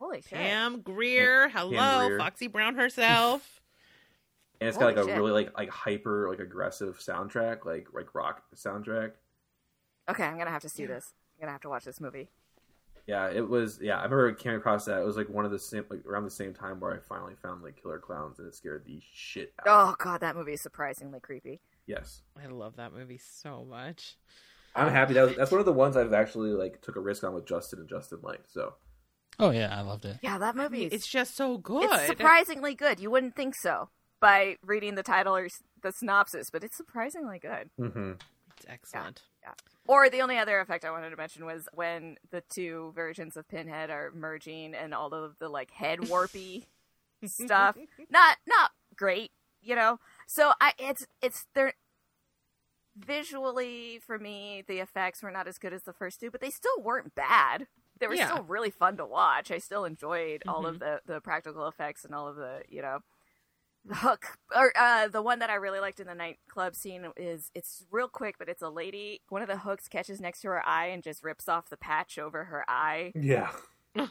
Holy shit! Pam Grier, hello, Grier. Foxy Brown herself. and it's got like Holy a really like like hyper like aggressive soundtrack, like like rock soundtrack. Okay, I'm gonna have to see Yeah. this. I'm gonna have to watch this movie. Yeah, it was. Yeah, I remember coming across that. It was like one of the same, like around the same time where I finally found like Killer Clowns, and it scared the shit out. of me. Oh god, that movie is surprisingly creepy. Yes, I love that movie so much. I'm happy. That was, that's one of the ones I've actually like took a risk on with Justin and Justin liked. So Oh yeah, I loved it. Yeah, that movie is it's just so good. it's surprisingly good. You wouldn't think so by reading the title or the synopsis, but it's surprisingly good. mm-hmm. It's excellent. Yeah. Or the only other effect I wanted to mention was when the two versions of Pinhead are merging and all of the like head warpy stuff. Not not great, you know. So I it's it's they're visually for me the effects were not as good as the first two, but they still weren't bad. They were Yeah. still really fun to watch. I still enjoyed all of the the practical effects and all of the, you know, the hook or uh, the one that I really liked in the nightclub scene is it's real quick, but it's a lady. One of the hooks catches next to her eye and just rips off the patch over her eye. yeah,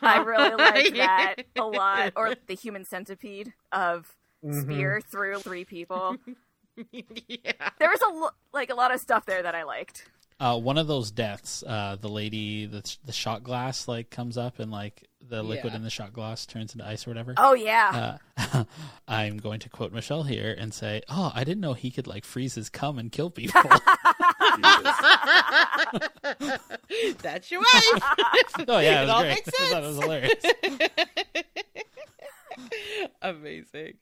I really like that a lot. Or the human centipede of spear through three people. yeah. There was a lo- like a lot of stuff there that I liked. Uh, one of those deaths, uh, the lady, the the shot glass like comes up and like the liquid Yeah. in the shot glass turns into ice or whatever. Oh yeah, Uh, I'm going to quote Michelle here and say, "Oh, I didn't know he could like freeze his cum and kill people." That's your wife. oh yeah, it was all great. makes I thought it was hilarious. Amazing.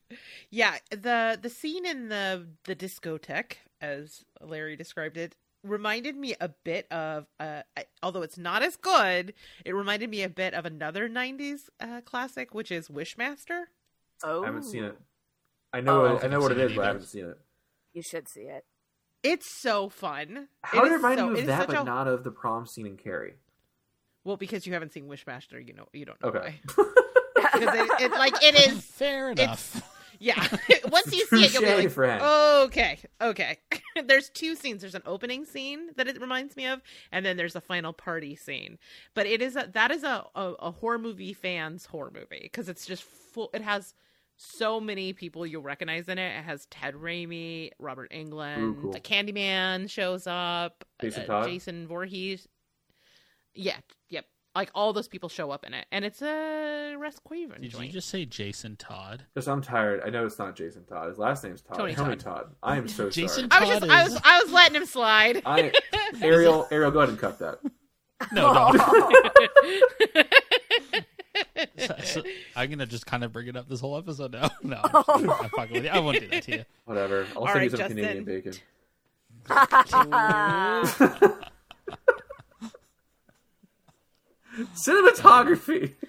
Yeah, the the scene in the the discotheque, as Larry described it, reminded me a bit of uh I- although it's not as good, it reminded me a bit of another 90s uh, classic which is Wishmaster. oh, I haven't seen it. I know. Oh. it, I know what it Seen it is, but I haven't seen it. You should see it. It's so fun. How It did it is remind so- you of is that, but a- not of the prom scene in Carrie? Well, because you haven't seen Wishmaster, you know you don't know Okay. why. Because it, it like it is Fair enough. Yeah. Once you see it, you'll be like, friend. okay, okay. there's two scenes. There's an opening scene that it reminds me of, and then there's a final party scene. But it is a that is a a, a horror movie fans horror movie because it's just full. It has so many people you'll recognize in it. It has Ted Raimi, Robert Englund, Ooh, cool. the Candyman shows up, Jason uh, Todd? Jason Voorhees. Yeah, yep. Like all those people show up in it, and it's a Wes Craven Did joint. you just say Jason Todd? Because I'm tired. I know it's not Jason Todd. His last name's Todd. Tony Tony, Todd. Todd. I am so Jason sorry. I was just, Todd I was, I was letting him slide. I Ariel, Ariel, go ahead and cut that. No, no. Oh. So- so I'm gonna just kind of bring it up this whole episode now. No, oh I'm, I'm fucking with you. I won't do that to you. Whatever. I'll All send right, you some Justin. Canadian bacon. Cinematography.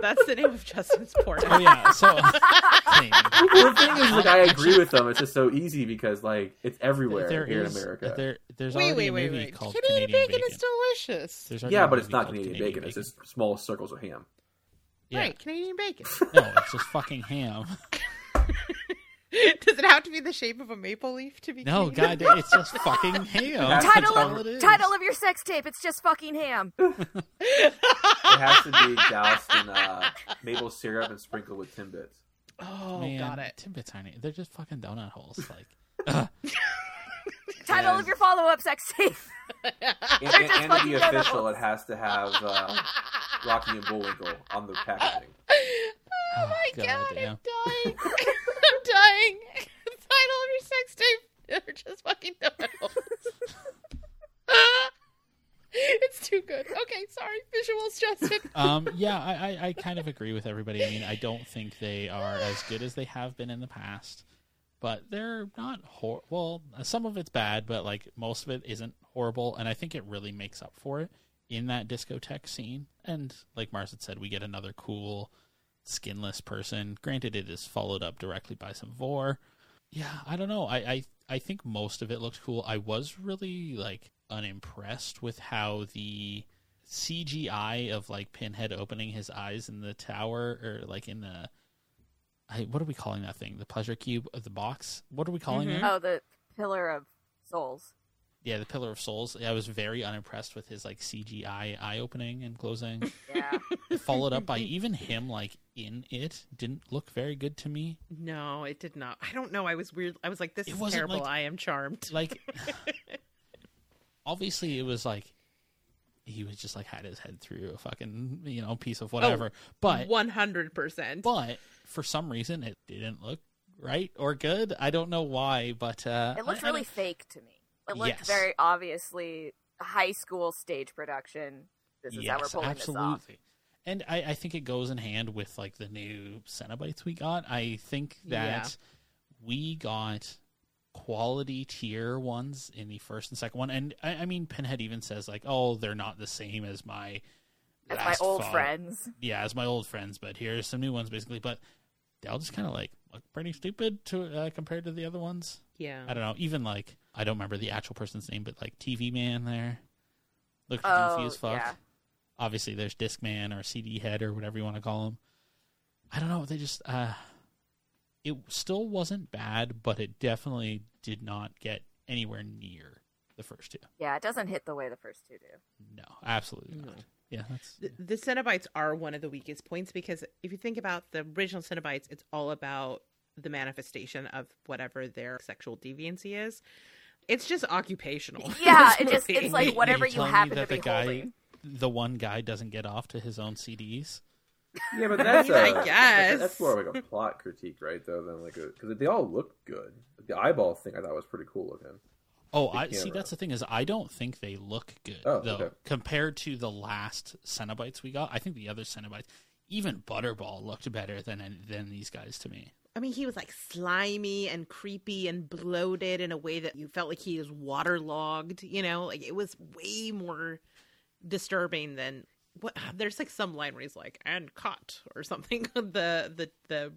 That's the name of Justin's porno. Oh yeah. So the thing is, like, I agree with them. It's just so easy because, like, it's everywhere there here is in America. there there's wait, already wait, a wait, movie wait. called Canadian, Canadian, bacon, is delicious. There's yeah, but it's not called Canadian, bacon. It's just small circles of ham. Yeah. Right, Canadian bacon. No, it's just fucking ham. Does it have to be the shape of a maple leaf to be? No, Canadian? god, it's just fucking ham. That's title all of title of your sex tape. It's just fucking ham. It has to be doused in uh, maple syrup and sprinkled with Timbits. Oh, Man, got it. Timbits aren't. They're just fucking donut holes. Like, Title And- of your follow up sex tape. And, They're and, and to be donuts. official, it has to have uh, Rocky and Bullwinkle on the packaging. Oh my God god. I'm dying. I'm dying. The title of your sex tape are just fucking donut holes. it's too good. Okay, sorry. Visuals, Justin. um, yeah, I, I, I kind of agree with everybody. I mean, I don't think they are as good as they have been in the past, but they're not hor- well. Some of it's bad, but like most of it isn't horrible, and I think it really makes up for it in that discotheque scene. And like Marrs had said, we get another cool skinless person. Granted, it is followed up directly by some vore. Yeah, I don't know. I, I I think most of it looked cool. I was really like unimpressed with how the CGI of like Pinhead opening his eyes in the tower or like in the I, what are we calling that thing? The pleasure cube of the box? What are we calling Mhm. it? Oh, the Pillar of Souls. Yeah, the Pillar of Souls. I was very unimpressed with his like CGI eye opening and closing. Yeah. Followed up by even him like in it didn't look very good to me. No, it did not. I don't know. I was weird. I was like, this It is terrible. like- I am charmed. Like obviously it was like he was just like had his head through a fucking you know piece of whatever. but 100%. but for some reason it didn't look right or good. I don't know why, but uh It looked I- I really don't- fake to me. It looked Yes. very obviously high school stage production. This is how we're yes, pulling this off. absolutely. And I, I think it goes in hand with like the new Cenobites we got. I think that we got quality tier ones in the first and second one. And I, I mean Pinhead even says like, oh, they're not the same as my As my old fall- friends. Yeah, as my old friends, but here's some new ones basically. But they all just kind of like look pretty stupid to uh, compared to the other ones. yeah. I don't know. Even like I don't remember the actual person's name, but like TV Man there looked Oh, goofy as fuck. yeah. Obviously, there's Disc Man or CD Head or whatever you want to call him. I don't know. They just uh, it still wasn't bad, but it definitely did not get anywhere near the first two. Yeah, it doesn't hit the way the first two do. No, absolutely No. not. Yeah, that's The, the Cenobites are one of the weakest points because if you think about the original Cenobites, it's all about the manifestation of whatever their sexual deviancy is. It's just occupational. Yeah, it just it's like whatever are you telling me happen to that be the guy, holding. the one guy, doesn't get off to his own CDs. Yeah, but that's I a, guess. that's more like a plot critique, right? Though than like a because they all look good. The eyeball thing I thought was pretty cool looking. Oh, the I see. That's the thing is, I don't think they look good Oh, though okay. compared to the last Cenobites we got. I think the other Cenobites, even Butterball, looked better than than these guys to me. I mean, he was like slimy and creepy and bloated in a way that you felt like he was waterlogged. You know, like it was way more disturbing than what. There's like some line where he's like "and caught or something. the the the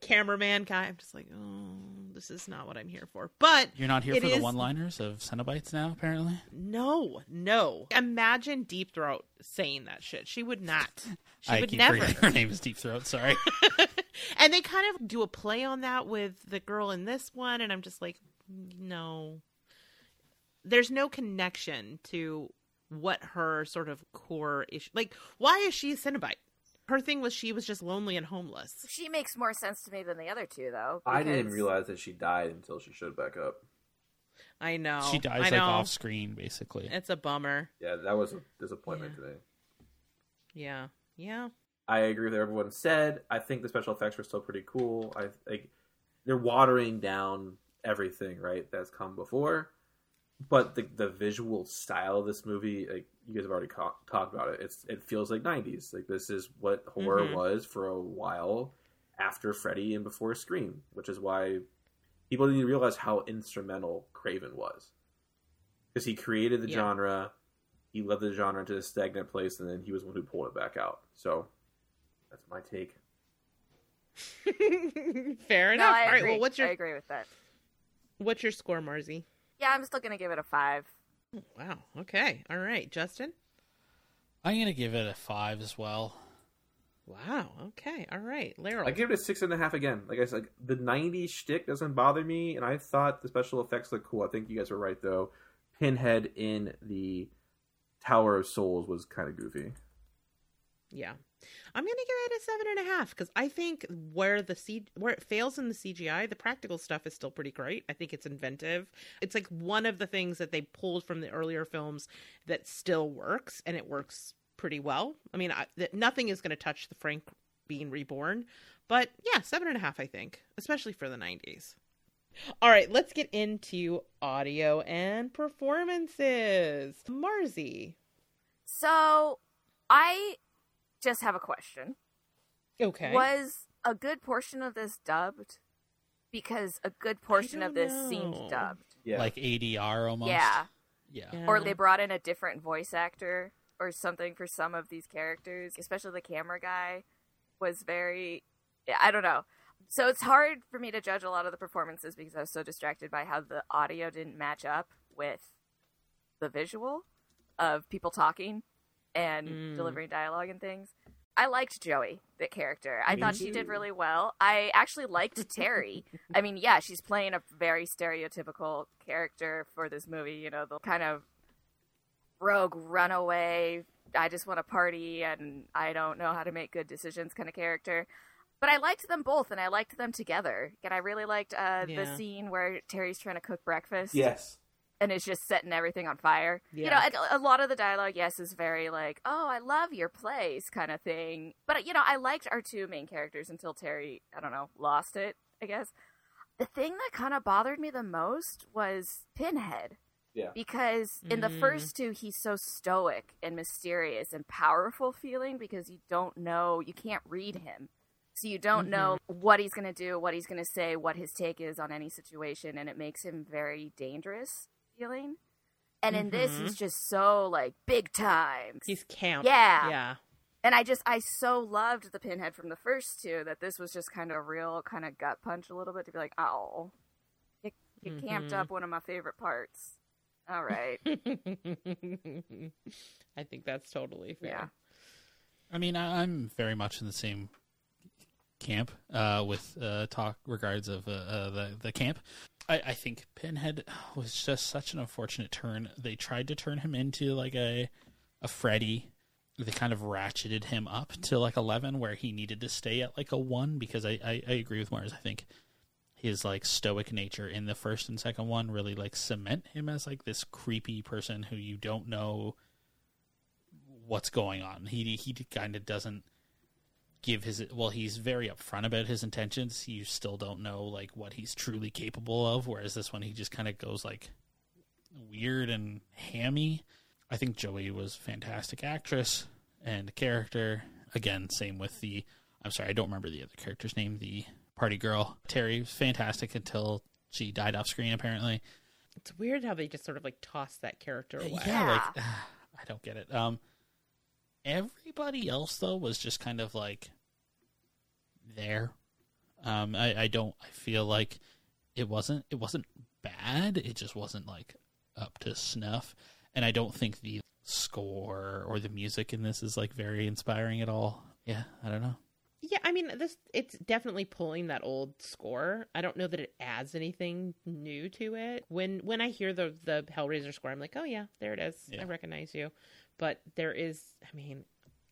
cameraman guy. I'm just like, oh, this is not what I'm here for. But You're not here for the one-liners of Cenobites now, apparently. no, no. Imagine Deep Throat saying that shit. She would not. She I would keep never. her name is Deep Throat. Sorry. and they kind of do a play on that with the girl in this one and i'm just like no there's no connection to what her sort of core issue like why is she a Cenobite? her thing was she was just lonely and homeless She makes more sense to me than the other two, though. I didn't realize that she died until she showed back up. i know she dies I like know. off screen, basically. it's a bummer Yeah, that was a disappointment Yeah. today. yeah yeah I agree with everyone said. I think the special effects were still pretty cool. I like they're watering down everything right that's come before, but the the visual style of this movie, like you guys have already ca- talked about it, it's it feels like '90s. Like this is what horror Mhm. was for a while after Freddy and before Scream, which is why people didn't realize how instrumental Craven was because he created the Yeah. genre. He led the genre into a stagnant place, and then he was the one who pulled it back out. So that's my take. fair No, enough I all right agree. well what's your? I agree with that. what's your score marzi Yeah, I'm still gonna give it a five. Oh, wow okay all right justin I'm gonna give it a five as well. wow okay all right Laryl. I give it a six and a half again. Like I said, the '90s shtick doesn't bother me, and I thought the special effects looked cool. I think you guys were right though. Pinhead in the Tower of Souls was kind of goofy. Yeah. I'm gonna give it a seven and a half because I think where the C where it fails in the CGI, the practical stuff is still pretty great. I think it's inventive. It's like one of the things that they pulled from the earlier films that still works, and it works pretty well. I mean, I, that nothing is going to touch the Frank being reborn, but yeah, seven and a half. I think, especially for the '90s. All right, let's get into audio and performances. Marzi, So, I just have a question. Okay. Was a good portion of this dubbed? Because a good portion of don't this seemed dubbed. Yeah. Like ADR almost. Yeah. Yeah. Yeah. Or they brought in a different voice actor or something for some of these characters, especially the camera guy was very I don't know. So it's hard for me to judge a lot of the performances because I was so distracted by how the audio didn't match up with the visual of people talking and Mm. delivering dialogue and things. I liked Joey, the character. I Me thought she did really well. I actually liked Terry. I mean, yeah, she's playing a very stereotypical character for this movie, you know, the kind of rogue runaway, I just want to party and I don't know how to make good decisions kind of character. But I liked them both and I liked them together. And I really liked uh, the scene where Terry's trying to cook breakfast yes. And is just setting everything on fire. You know, a, a lot of the dialogue, yes, is very like, "Oh, I love your place" kind of thing. But you know, I liked our two main characters until Terry, I don't know, lost it. I guess the thing that kind of bothered me the most was Pinhead. Yeah. Because in the Mm. first two, he's so stoic and mysterious and powerful feeling because you don't know, you can't read him. So you don't know what he's going to do, what he's going to say, what his take is on any situation, and it makes him very dangerous feeling. And in this, Mhm. he's just so like big time. He's camp. Yeah. Yeah. And I just I so loved the pinhead from the first two that this was just kind of a real kind of gut punch a little bit to be like, oh, you, you camped up one of my favorite parts. All right, I think that's totally fair. yeah, I mean, I, I'm very much in the same camp uh, with uh, talk regards of uh, uh, the the camp. I, I think Pinhead was just such an unfortunate turn. They tried to turn him into like a a Freddy. They kind of ratcheted him up to like eleven, where he needed to stay at like a one. Because I, I, I agree with Marrs. I think his like stoic nature in the first and second one really like cement him as like this creepy person who you don't know what's going on. He he kind of doesn't give his well. He's very upfront about his intentions. You still don't know like what he's truly capable of. Whereas this one, he just kind of goes like weird and hammy. I think Joey was a fantastic actress and character. Again, same with the. I'm sorry, I don't remember the other character's name. The party girl Terry was fantastic until she died off screen. Apparently, It's weird how they just sort of like toss that character away. yeah, like I don't get it. Um, everybody else though was just kind of like there. Um, I, I don't. I feel like it wasn't. It wasn't bad. It just wasn't like up to snuff. And I don't think the score or the music in this is like very inspiring at all. Yeah, I don't know. Yeah, I mean, this it's definitely pulling that old score. I don't know that it adds anything new to it. When when I hear the the Hellraiser score, I'm like, oh yeah, there it is. Yeah. I recognize you. But there is, I mean,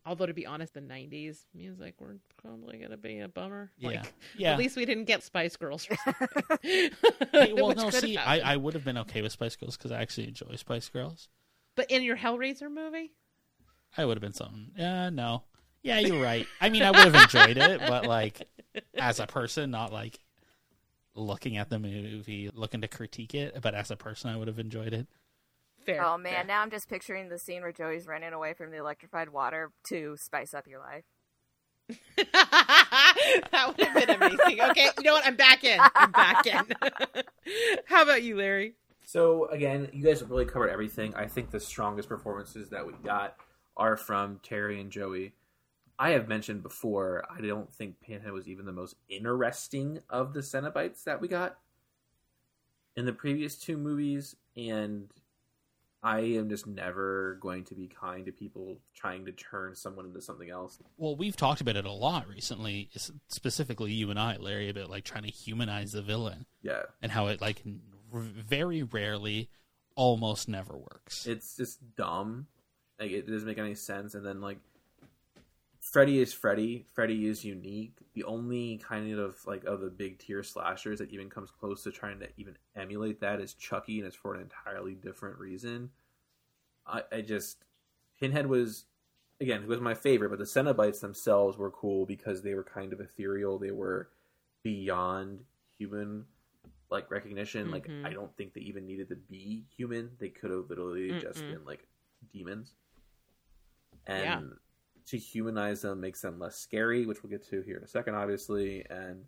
although to be honest, the '90s music were probably gonna be a bummer. Yeah, Like, yeah. At least we didn't get Spice Girls. Hey, well, no, see, I. I would have been okay with Spice Girls because I actually enjoy Spice Girls. But in your Hellraiser movie, I would have been something. Yeah, no. Yeah, you're right. I mean, I would have enjoyed it, but like as a person, not like looking at the movie, looking to critique it. But as a person, I would have enjoyed it. Fair. Oh man, fair. now I'm just picturing the scene where Joey's running away from the electrified water to spice up your life. that would have been amazing. Okay, you know what? I'm back in. I'm back in. How about you, Larry? So again, you guys have really covered everything. I think the strongest performances that we got are from Terry and Joey. I have mentioned before, I don't think Pinhead was even the most interesting of the Cenobites that we got in the previous two movies, and I am just never going to be kind to people trying to turn someone into something else. Well, we've talked about it a lot recently, specifically you and I, Larry, about like trying to humanize the villain Yeah, and how it like very rarely, almost never works. it's just dumb. Like it doesn't make any sense. And then like Freddy is Freddy. Freddy is unique. The only kind of like of the big tier slashers that even comes close to trying to even emulate that is Chucky, and it's for an entirely different reason. I, I just Pinhead was again was my favorite, but the Cenobites themselves were cool because they were kind of ethereal. They were beyond human like recognition. Like Mhm. I don't think they even needed to be human. They could have literally just Mm-mm. been like demons. and Yeah. To humanize them makes them less scary, which we'll get to here in a second, obviously. And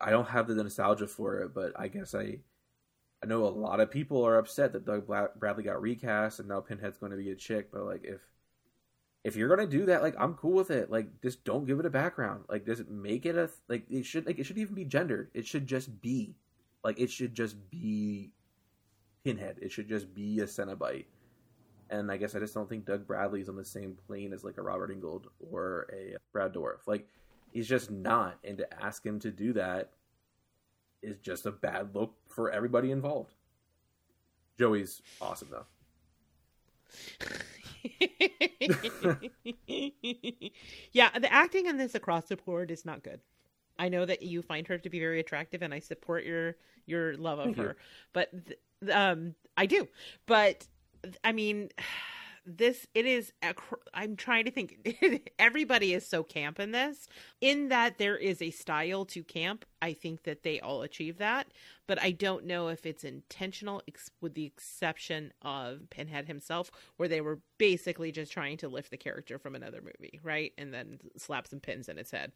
I don't have the nostalgia for it, but I guess I I know a lot of people are upset that Doug Bradley got recast and now Pinhead's going to be a chick. But like, if if you're gonna do that, like I'm cool with it. Like, just don't give it a background. Like, just make it a like it should like it should even be gendered. It should just be like it should just be Pinhead. It should just be a Cenobite. And I guess I just don't think Doug Bradley's on the same plane as like a Robert Englund or a Brad Dourif. Like, he's just not. And to ask him to do that is just a bad look for everybody involved. Joey's awesome though. yeah, the acting in this across the board is not good. I know that you find her to be very attractive, and I support your your love of Thank you. her. But th- um, I do. But I mean, this it is. I'm trying to think. Everybody is so camp in this. In that there is a style to camp. I think that they all achieve that. But I don't know if it's intentional, ex- with the exception of Pinhead himself, where they were basically just trying to lift the character from another movie, right? And then slap some pins in its head.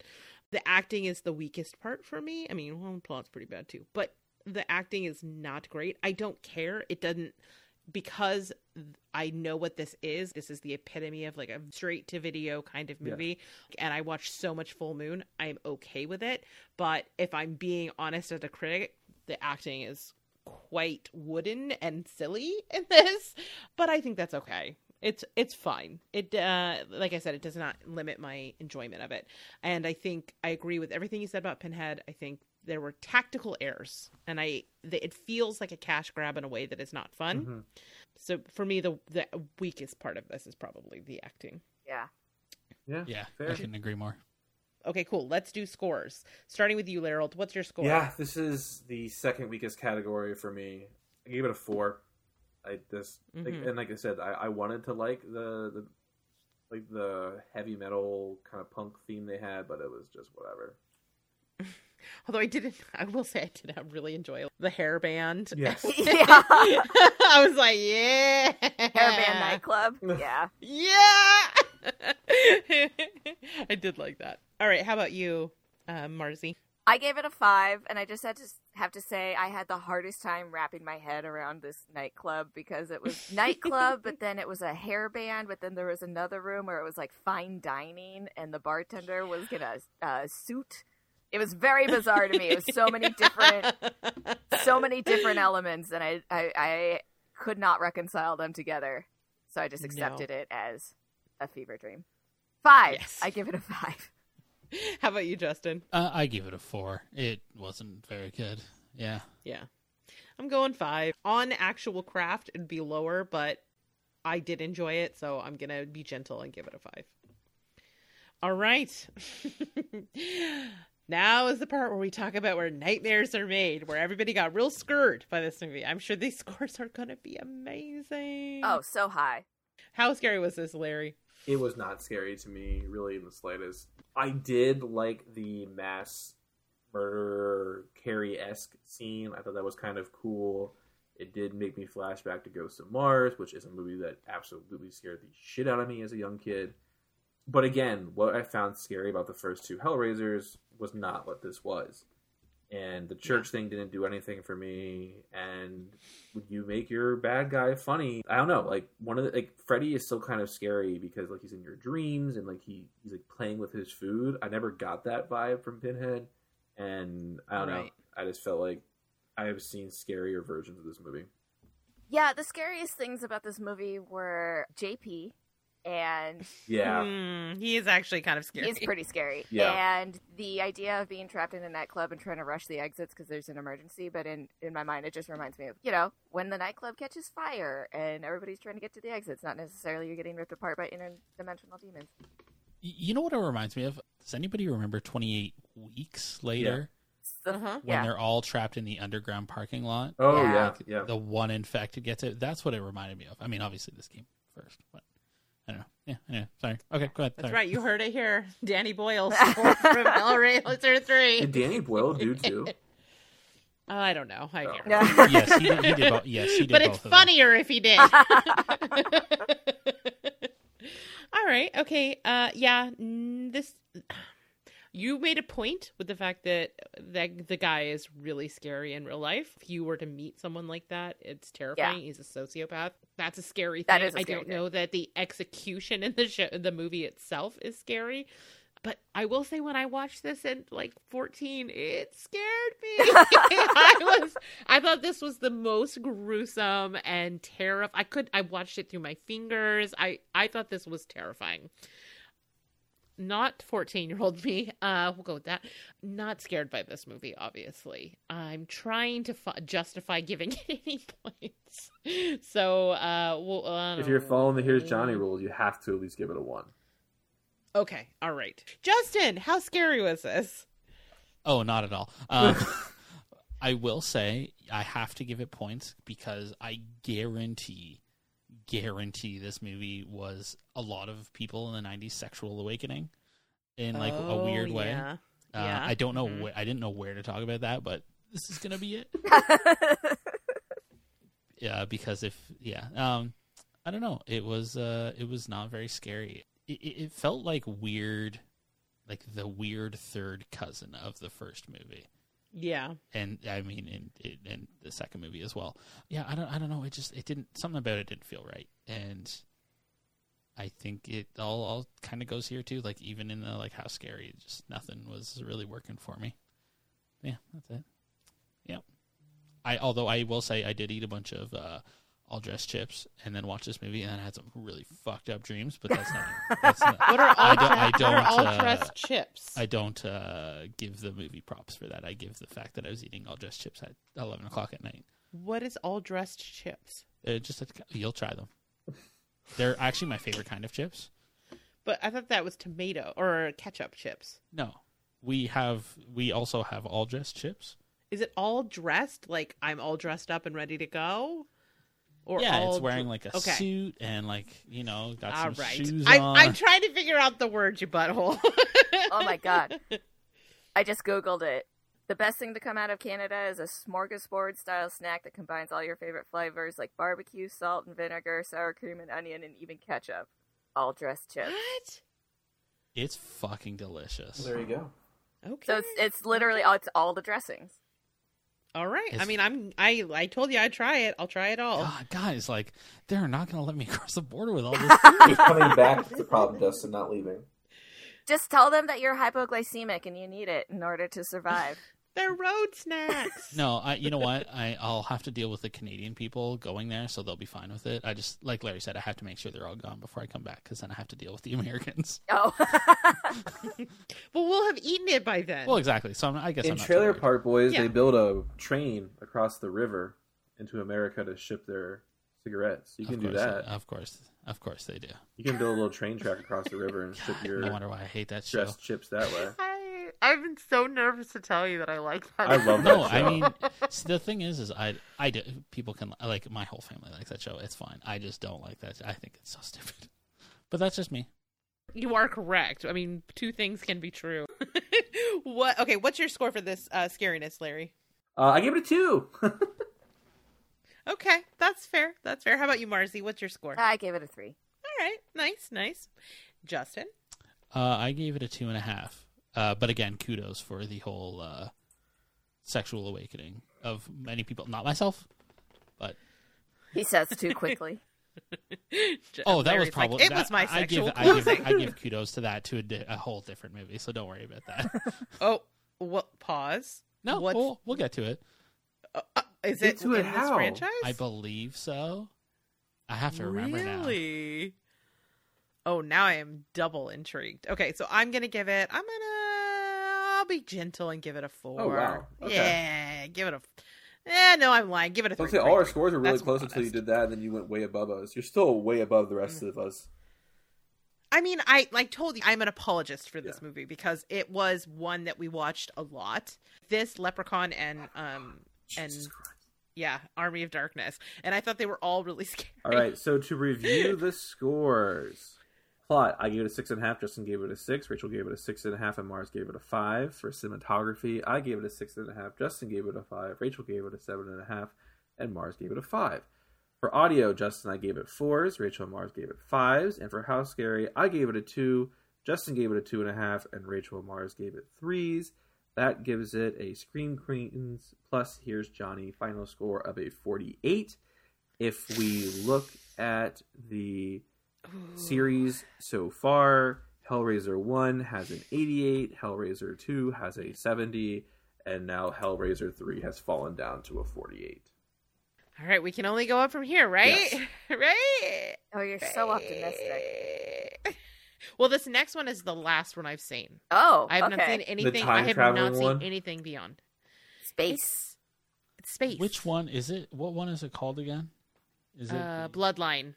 The acting is the weakest part for me. I mean, well, plot's pretty bad too, but the acting is not great. I don't care. It doesn't because I know what this is. This is the epitome of like a straight to video kind of Yeah. movie. And I watch so much Full Moon. I'm okay with it. But if I'm being honest as a critic, the acting is quite wooden and silly in this. But I think that's okay. It's it's fine. It uh like I said, it does not limit my enjoyment of it. And I think I agree with everything you said about Pinhead. I think there were tactical errors, and I the, it feels like a cash grab in a way that is not fun. Mhm. So for me, the the weakest part of this is probably the acting. Yeah. Yeah. Yeah, Fair. I couldn't agree more. Okay, cool. Let's do scores. Starting with you, Larold. What's your score? Yeah, this is the second weakest category for me. I gave it a four. I just like, Mhm. and like I said, I, I wanted to like the the like the heavy metal kind of punk theme they had, but it was just whatever. Although I didn't, I will say I did not really enjoy the hair band. Yes. yeah. I was like, yeah, Hairband nightclub. Yeah. Yeah, I did like that. All right, how about you, uh, Marzi? I gave it a five, and I just had to have to say I had the hardest time wrapping my head around this nightclub because it was nightclub, but then it was a hair band, but then there was another room where it was like fine dining, and the bartender was gonna uh, suit. It was very bizarre to me. It was so many different, so many different elements, and I, I, I could not reconcile them together. So I just No. accepted it as a fever dream. Five. Yes. I give it a five. How about you, Justin? Uh, I give it a four. It wasn't very good. Yeah. Yeah. I'm going five. On actual craft, it'd be lower, but I did enjoy it, so I'm going to be gentle and give it a five. All right. now is the part where we talk about where nightmares are made, where everybody got real scared by this movie. I'm sure these scores are going to be amazing. Oh, so high. How scary was this, Larry? It was not scary to me, really, in the slightest. I did like the mass murderer Carrie esque scene. I thought that was kind of cool. It did make me flashback to Ghost of Mars, which is a movie that absolutely scared the shit out of me as a young kid. But again, what I found scary about the first two Hellraisers was not what this was. And the church thing didn't do anything for me. And would you make your bad guy funny? I don't know. Like one of the like Freddy is still kind of scary because like he's in your dreams and like he he's like playing with his food. I never got that vibe from Pinhead, and I don't know. I just felt like I have seen scarier versions of this movie. Yeah, the scariest things about this movie were JP, and Yeah, Hmm, he is actually kind of scary. he's pretty scary. Yeah. And the idea of being trapped in a nightclub and trying to rush the exits because there's an emergency, but in in my mind, it just reminds me of you know when the nightclub catches fire and everybody's trying to get to the exits, not necessarily you're getting ripped apart by interdimensional demons. You know what it reminds me of? Does anybody remember 28 Weeks Later So, Uh-huh. when Yeah. they're all trapped in the underground parking lot? Oh Yeah. yeah, yeah. The one infected gets it. That's what it reminded me of. I mean, obviously this came first, but I don't know. Yeah, yeah. Sorry. Okay, go ahead. That's Sorry. right. You heard it here. Danny Boyle scored from Hellraiser 3. Did Danny Boyle do too? Oh, I don't know. I Oh. can't Yeah. yes, he did. He did both. Yes, he did but both it's of them. funnier if he did. All right. Okay. Uh yeah, this you made a point with the fact that that the guy is really scary in real life. If you were to meet someone like that, it's terrifying. He's a sociopath. That's a scary thing. That is I don't thing. know that the execution in the show, the movie itself is scary. But I will say, when I watched this at like 14, it scared me. I was, I thought this was the most gruesome and terrifying. I could, I watched it through my fingers. I, I thought this was terrifying. Not 14 year old me. Uh, we'll go with that. Not scared by this movie, obviously. I'm trying to fu- justify giving it any points. So, uh, well, uh, If you're following the Here's Johnny rules, you have to at least give it a one. Okay, all right. Justin, how scary was this? Oh, not at all. Um, I will say I have to give it points because I guarantee, guarantee this movie was a lot of people in the '90s sexual awakening in like a Oh, weird way. yeah. Uh, Yeah. I don't know. Mhm. Wh- I didn't know where to talk about that, but this is gonna be it. yeah, because if yeah, um, I don't know. It was uh, it was not very scary. It, it felt like weird, like the weird third cousin of the first movie Yeah. and I mean in, in the second movie as well. Yeah, I don't I don't know. It just it didn't something about it didn't feel right, and I think it all all kind of goes here too. Like even in the like how scary, just nothing was really working for me. Yeah, that's it. Yep. I although I will say I did eat a bunch of uh, all dressed chips and then watch this movie and then I had some really fucked up dreams, but that's not. That's not What are all, I don't- I don't, all uh, dressed chips? I don't uh, give the movie props for that. I give the fact that I was eating all dressed chips at eleven o'clock at night. What is all dressed chips? Uh, just you'll try them. They're actually my favorite kind of chips. But I thought that was tomato or ketchup chips. No, we have we also have all dressed chips. Is it all dressed? Like I'm all dressed up and ready to go? Or yeah, all it's wearing dr- like a okay. suit and like you know got All some right. shoes I, on. I'm trying to figure out the word, you butthole. oh my god. I just googled it. The best thing to come out of Canada is a smorgasbord style snack that combines all your favorite flavors like barbecue, salt and vinegar, sour cream and onion, and even ketchup. All dressed chips. what? It's fucking delicious. There you go. Okay. So it's it's literally all it's all the dressings. All right. I mean, I'm I I told you I'd try it. I'll try it all. God, guys, like they're not gonna let me cross the border with all this food. He's coming back is the problem, Dustin, not leaving. Just tell them that you're hypoglycemic and you need it in order to survive. They're road snacks. No, I. You know what? I I'll have to deal with the Canadian people going there, so they'll be fine with it. I just like Larry said, I have to make sure they're all gone before I come back, because then I have to deal with the Americans. Oh. But we'll have eaten it by then. Well, exactly. So I'm, I guess In I'm Trailer worried. Park Boys, Yeah. they build a train across the river into America to ship their cigarettes. You Of can do that. they- of course, of course they do. You can build a little train track across the river and ship your No wonder why I hate that show. dressed chips that way. I I've been so nervous to tell you that I like that. I love No, that I mean, see, the thing is, is I, I do, people can like my whole family likes that show. It's fine. I just don't like that. I think it's so stupid. But that's just me. You are correct. I mean, two things can be true. what? Okay, what's your score for this uh, scariness, Larry? Uh, I give it a two. Okay, that's fair. That's fair. How about you, Marzi? What's your score? I gave it a three. All right, nice, nice. Justin, Uh, I gave it a two and a half. Uh, but again, kudos for the whole uh, sexual awakening of many people. Not myself, but He says too quickly. oh, that was Larry's like, probably it that- was my I give, sexual I give, closing. I give kudos to that to a, di- a whole different movie. So don't worry about that. oh, what? Pause. No, What's- we'll, we'll get to it. Uh, uh, is it Into it in this how? franchise? I believe so. I have to remember now. really? Oh, now I am double intrigued. Okay, so I'm gonna give it. I'm gonna. Be gentle and give it a four. Oh, wow. Okay. Yeah, give it a. Eh, no, I'm lying. Give it a three. say all our scores were really That's close until you did that, and then you went way above us. You're still way above the rest Mm. of us. I mean, I like told you I'm an apologist for this Yeah. movie because it was one that we watched a lot. This Leprechaun and um and Christ. yeah, Army of Darkness, and I thought they were all really scary. All right, so to review the scores. Plot, I gave it a six and a half. Justin gave it a six. Rachel gave it a six and a half, and Marrs gave it a five. For cinematography, I gave it a six and a half. Justin gave it a five. Rachel gave it a seven and a half, and Marrs gave it a five. For audio, Justin I gave it fours, Rachel and Marrs gave it fives, and for How Scary, I gave it a two, Justin gave it a two and a half, and Rachel and Marrs gave it threes. That gives it a Stream Queens plus Here's Johnny final score of a 48. If we look at the series so far, Hellraiser 1 has an 88, Hellraiser 2 has a 70, and now Hellraiser 3 has fallen down to a 48. All right, we can only go up from here, right? Yes. right? Oh, you're so optimistic. Well, this next one is the last one I've seen. Oh, I have okay. not seen anything. I time have traveling not seen one? anything beyond. Space. It's space. Which one is it? What one is it called again? Is it Uh, the Bloodline.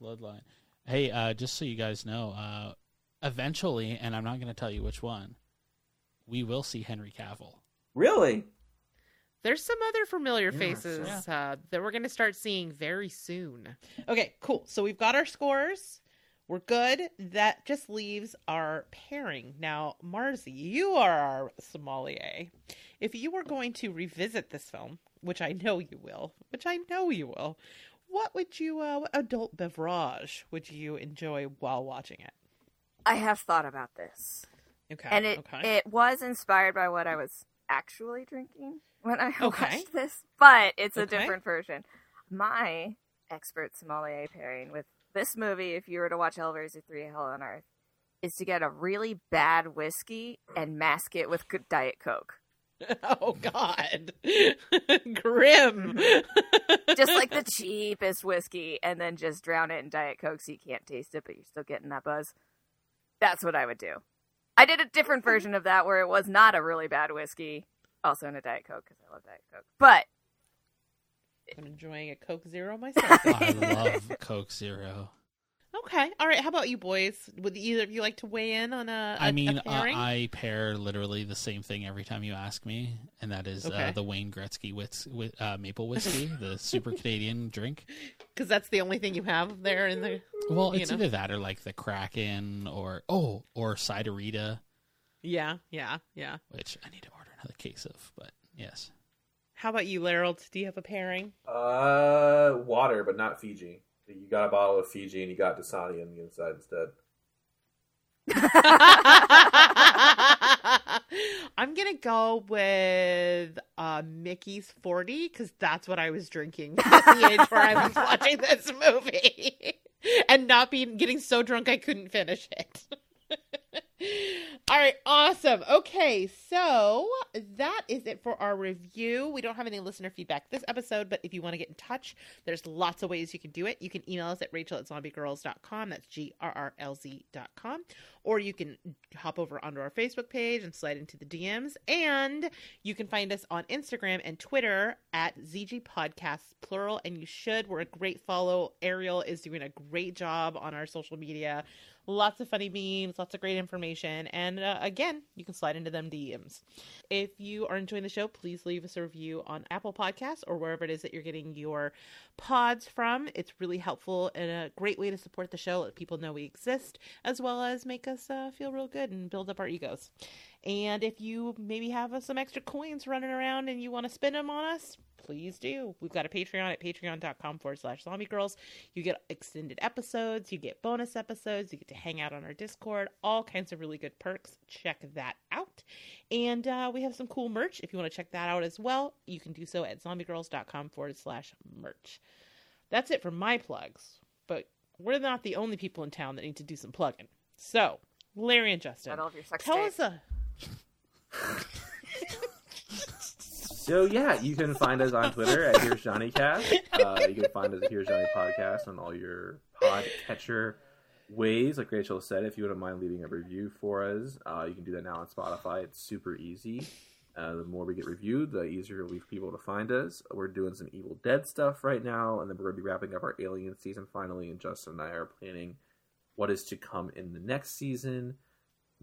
Bloodline? Hey, uh, just so you guys know, uh, eventually, and I'm not going to tell you which one, we will see Henry Cavill. Really? There's some other familiar Yeah, faces so- uh, that we're going to start seeing very soon. Okay, cool. So we've got our scores. We're good. That just leaves our pairing. Now, Marzi, you are our sommelier. If you were going to revisit this film, which I know you will, which I know you will, what would you, uh, what adult beverage would you enjoy while watching it? I have thought about this, Okay. and it okay. it was inspired by what I was actually drinking when I Okay. watched this, but it's a Okay. different version. My expert sommelier pairing with this movie, if you were to watch Hellraiser Three: Hell on Earth, is to get a really bad whiskey and mask it with good Diet Coke, oh, God. Grim. Mm-hmm. just like the cheapest whiskey, and then just drown it in Diet Coke so you can't taste it, but you're still getting that buzz. That's what I would do. I did a different version of that where it was not a really bad whiskey, also in a Diet Coke because I love Diet Coke. But I'm enjoying a Coke Zero myself. I love Coke Zero. Okay. All right. How about you boys? Would either of you like to weigh in on a, a I mean, a uh. I pair literally the same thing every time you ask me, and that is Okay. uh, the Wayne Gretzky whis- wi- uh, maple whiskey, the super Canadian drink. Because that's the only thing you have there in the. Well, it's know. either that or like the Kraken, or oh, or Ciderita, Yeah, yeah, yeah. which I need to order another case of. But yes, How about you, Larold? Do you have a pairing? Uh, water, but not Fiji. You got a bottle of Fiji and you got Dasani on the inside instead. I'm gonna go with uh, Mickey's 40 because that's what I was drinking at the age where I was watching this movie, and not being getting so drunk I couldn't finish it. All right, awesome. Okay, so that is it for our review. We don't have any listener feedback this episode, but if you want to get in touch, there's lots of ways you can do it. You can email us at rachel at zombiegrrlz.com. That's G R R L Z.com. Or you can hop over onto our Facebook page and slide into the DMs. And you can find us on Instagram and Twitter at ZG Podcasts, plural. And you should. We're a great follow. Ariel is doing a great job on our social media. Lots of funny memes, lots of great information. And uh, again, you can slide into them DMs. If you are enjoying the show, please leave us a review on Apple Podcasts or wherever it is that you're getting your pods from. It's really helpful and a great way to support the show, let people know we exist, as well as make us uh, feel real good and build up our egos. And if you maybe have uh, some extra coins running around and you want to spend them on us, please do. We've got a Patreon at patreon.com forward slash zombie girls. You get extended episodes, you get bonus episodes, you get to hang out on our Discord, all kinds of really good perks. Check that out. And uh, we have some cool merch. If you want to check that out as well, you can do so at zombiegrrlz.com forward slash merch. That's it for my plugs, but we're not the only people in town that need to do some plugging. So, Larry and Justin, Not all of your sex tell tapes. us a. So yeah, you can find us on Twitter at Here's Johnny Cast. Uh, you can find us at Here's Johnny Podcast on all your pod catcher ways. Like Rachel said, if you wouldn't mind leaving a review for us, uh, you can do that now on Spotify. It's super easy. Uh, the more we get reviewed, the easier it'll be for people to find us. We're doing some Evil Dead stuff right now, and then we're going to be wrapping up our Alien season finally. And Justin and I are planning what is to come in the next season.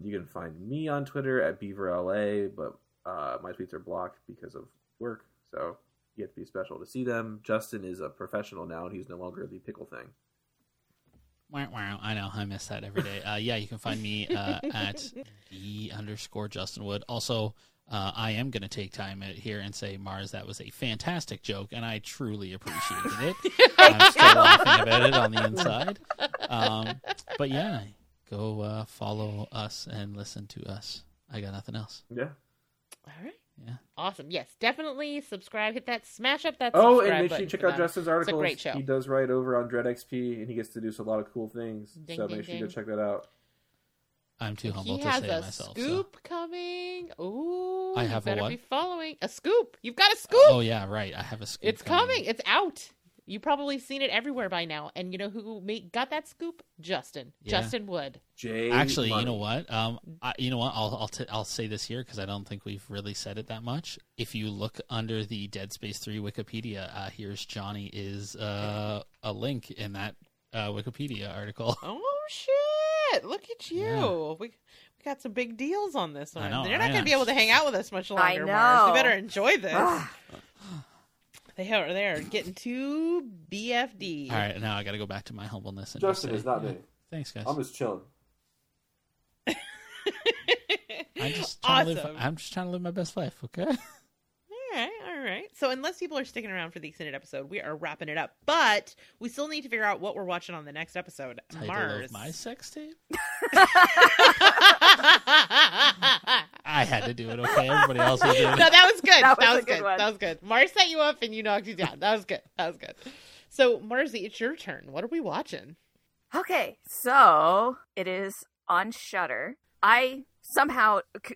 You can find me on Twitter at BeaverLA, but uh, my tweets are blocked because of work, so you have to be special to see them. Justin is a professional now, and he's no longer the pickle thing. wow, wow. I know I miss that every day. Uh, yeah, you can find me uh, at the underscore Justin Wood. Also, Uh, I am going to take time out here and say, Marrs, that was a fantastic joke, and I truly appreciated it. I'm still laughing about it on the inside. Um, but yeah, go uh, follow us and listen to us. I got nothing else. Yeah. All right. Yeah. Awesome. Yes, definitely subscribe. Hit that, smash up that. Oh, and make sure you check for out them. Justin's articles. great show. He does write over on Dread XP, and he gets to do a lot of cool things. Ding, so ding, make sure you go check that out. I'm too humble He to has say a it myself. so- scoop coming. Ooh, I you have a better what? be following a scoop. You've got a scoop. Oh yeah, right. I have a scoop. it's coming. It's out. You probably seen it everywhere by now. And you know who made, got that scoop? Justin. Yeah. Justin Wood. Jay, Actually, you know what? Um, I, you know what? I'll I'll, t- I'll say this here because I don't think we've really said it that much. If you look under the Dead Space Three Wikipedia, uh, here's Johnny is uh, a link in that uh, Wikipedia article. Oh shit! Look at you. Yeah. We we got some big deals on this one. know, You're not going to be able to hang out with us much longer, I Marrs. We better enjoy this. Ugh. they are they are getting too BFD. All right, now I got to go back to my humbleness and Justin just is not yeah, me. Thanks, guys. I'm just chilling. I'm just trying to live. I'm just trying to live my best life. Okay. All right, all right. So unless people are sticking around for the extended episode, we are wrapping it up. But we still need to figure out what we're watching on the next episode. Title Marrs. of my sex tape. I had to do it. Okay, everybody else is doing it. No, that was good. That That was was, a good good. one. That was good. Marrs set you up and you knocked you down. That was good. That was good. So Marzi, it's your turn. What are we watching? Okay, so it is on Shudder. I somehow c-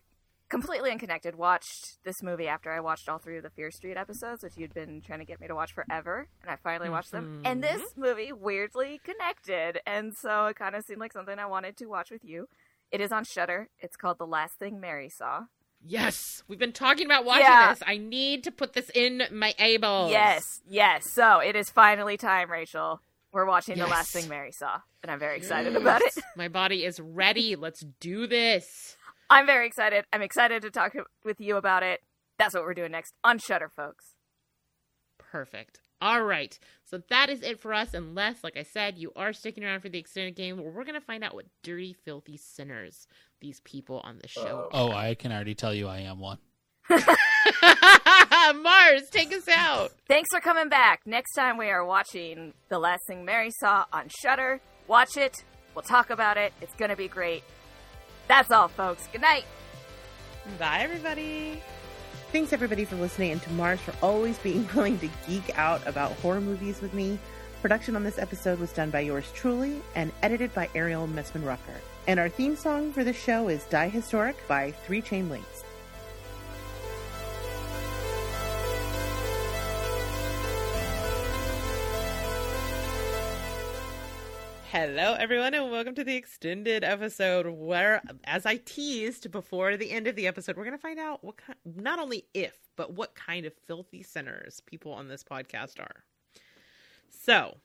completely unconnected watched this movie after I watched all three of the Fear Street episodes, which you'd been trying to get me to watch forever, and I finally watched them. And this mm-hmm. movie weirdly connected, and so it kind of seemed like something I wanted to watch with you. It is on Shudder. It's called The Last Thing Mary Saw. Yes, we've been talking about watching Yeah. this. I need to put this in my eyeballs. Yes, yes. So it is finally time, Rachel. We're watching The Last Thing Mary Saw, and I'm very excited about it. My body is ready. Let's do this. I'm very excited. I'm excited to talk with you about it. That's what we're doing next on Shudder, folks. Perfect. All right. So that is it for us. Unless, like I said, you are sticking around for the extended game where we're going to find out what dirty, filthy sinners these people on the show oh. oh, I can already tell you, I am one. Marrs, take us out. Thanks for coming back. Next time we are watching The Last Thing Mary Saw on Shudder. Watch it. We'll talk about it. It's going to be great. That's all, folks. Good night. Bye, everybody. Thanks, everybody, for listening, and to Marrs for always being willing to geek out about horror movies with me. Production on this episode was done by yours truly and edited by Ariel Messman Rucker. And our theme song for the show is Die Historic by Three Chain Links. Hello, everyone, and welcome to the extended episode where, as I teased before the end of the episode, we're going to find out what kind, not only if, but what kind of filthy sinners people on this podcast are. So,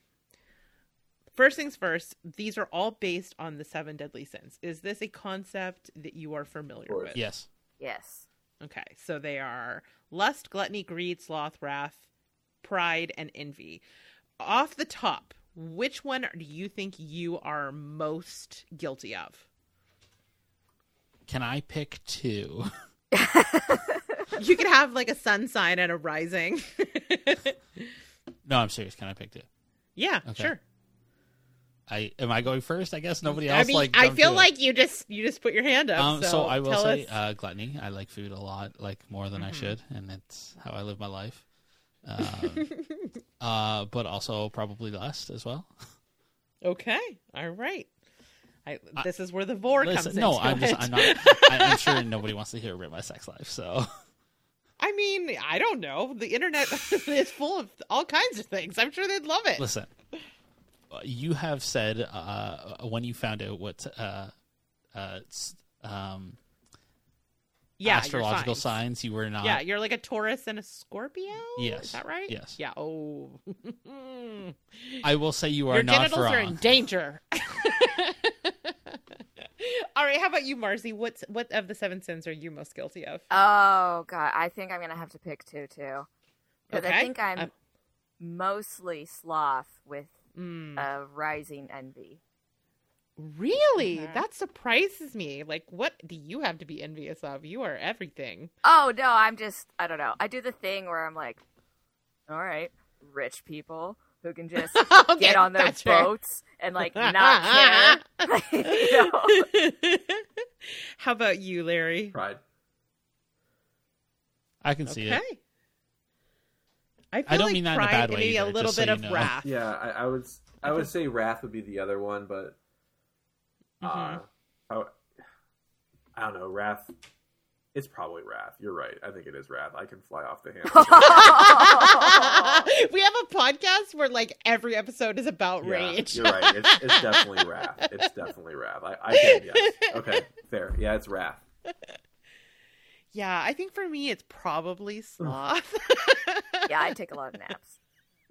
first things first, these are all based on the seven deadly sins. Is this a concept that you are familiar with? Yes. Yes. Okay, so they are lust, gluttony, greed, sloth, wrath, pride, and envy. Off the top, which one do you think you are most guilty of? Can I pick two? You could have like a sun sign and a rising. no, I'm serious. Can I pick two? yeah, Okay. sure. I am I going first? I guess nobody I else mean, like. I feel to it. like you just you just put your hand up. Um, so, so I will say uh, gluttony. I like food a lot, like more than Mm-hmm. I should, and it's how I live my life. Um, uh, but also probably last as well. okay, all right. I, this is where the vore comes in. no, I'm just I'm not. I, I'm sure nobody wants to hear about my sex life. So I mean, I don't know. The internet is full of all kinds of things. I'm sure they'd love it. listen, you have said uh, when you found out what uh, uh, um, yeah, astrological signs. signs you were not. Yeah, you're like a Taurus and a Scorpio. Yes. is that right? Yes. Yeah. Oh, I will say you are your not genitals wrong. are in danger. All right. How about you, Marcy? What's what of the seven sins are you most guilty of? Oh god, I think I'm gonna have to pick two too. Because Okay. I think I'm Uh, mostly sloth with Mm. a rising envy. Really? Mhm. That surprises me. Like, what do you have to be envious of? You are everything. Oh no, I'm just I don't know. I do the thing where I'm like, all right, rich people who can just Okay, get on their that's fair. boats and like not care. you know? How about you, Larry? Pride. I can see okay. it. I, feel I don't like mean that in a bad way maybe a little just so bit you of know. wrath. Yeah, I, I would. s- I would say Wrath would be the other one, but uh, I, I don't know. Wrath. It's probably Wrath. You're right. I think it is Wrath. I can fly off the handle. we have a podcast where like every episode is about Yeah, rage. You're right. It's, it's definitely Wrath. It's definitely Wrath. I, I can yes. Okay, fair. Yeah, it's Wrath. yeah, I think for me it's probably sloth. yeah, I take a lot of naps.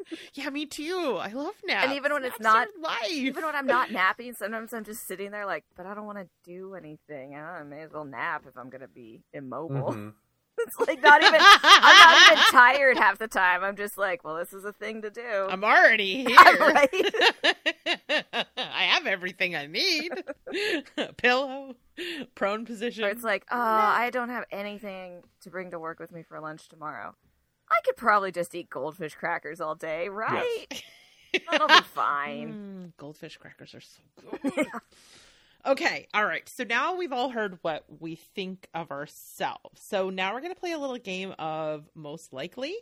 yeah, me too. I love naps. And even when it's not- are life. Even when I'm not napping, sometimes I'm just sitting there like, but I don't want to do anything. I may as well nap if I'm gonna be immobile. Mhm. It's like not even I'm not even tired half the time. I'm just like, well, this is a thing to do. I'm already here. right. I have everything I need. Pillow, prone position. Or it's like, oh, I don't have anything to bring to work with me for lunch tomorrow. I could probably just eat goldfish crackers all day, right? That'll be fine. Mm, goldfish crackers are so good. okay, all right. So now we've all heard what we think of ourselves. So now we're going to play a little game of most likely.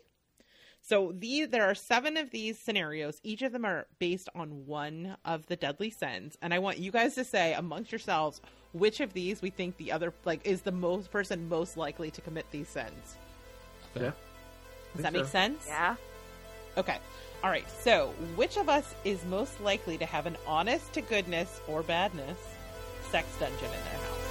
So these there are seven of these scenarios. Each of them are based on one of the deadly sins, and I want you guys to say amongst yourselves which of these we think the other like is the most person most likely to commit these sins. Yeah. Does Think that make sense? Yeah. Okay. All right. So, which of us is most likely to have an honest to goodness or badness sex dungeon in their house?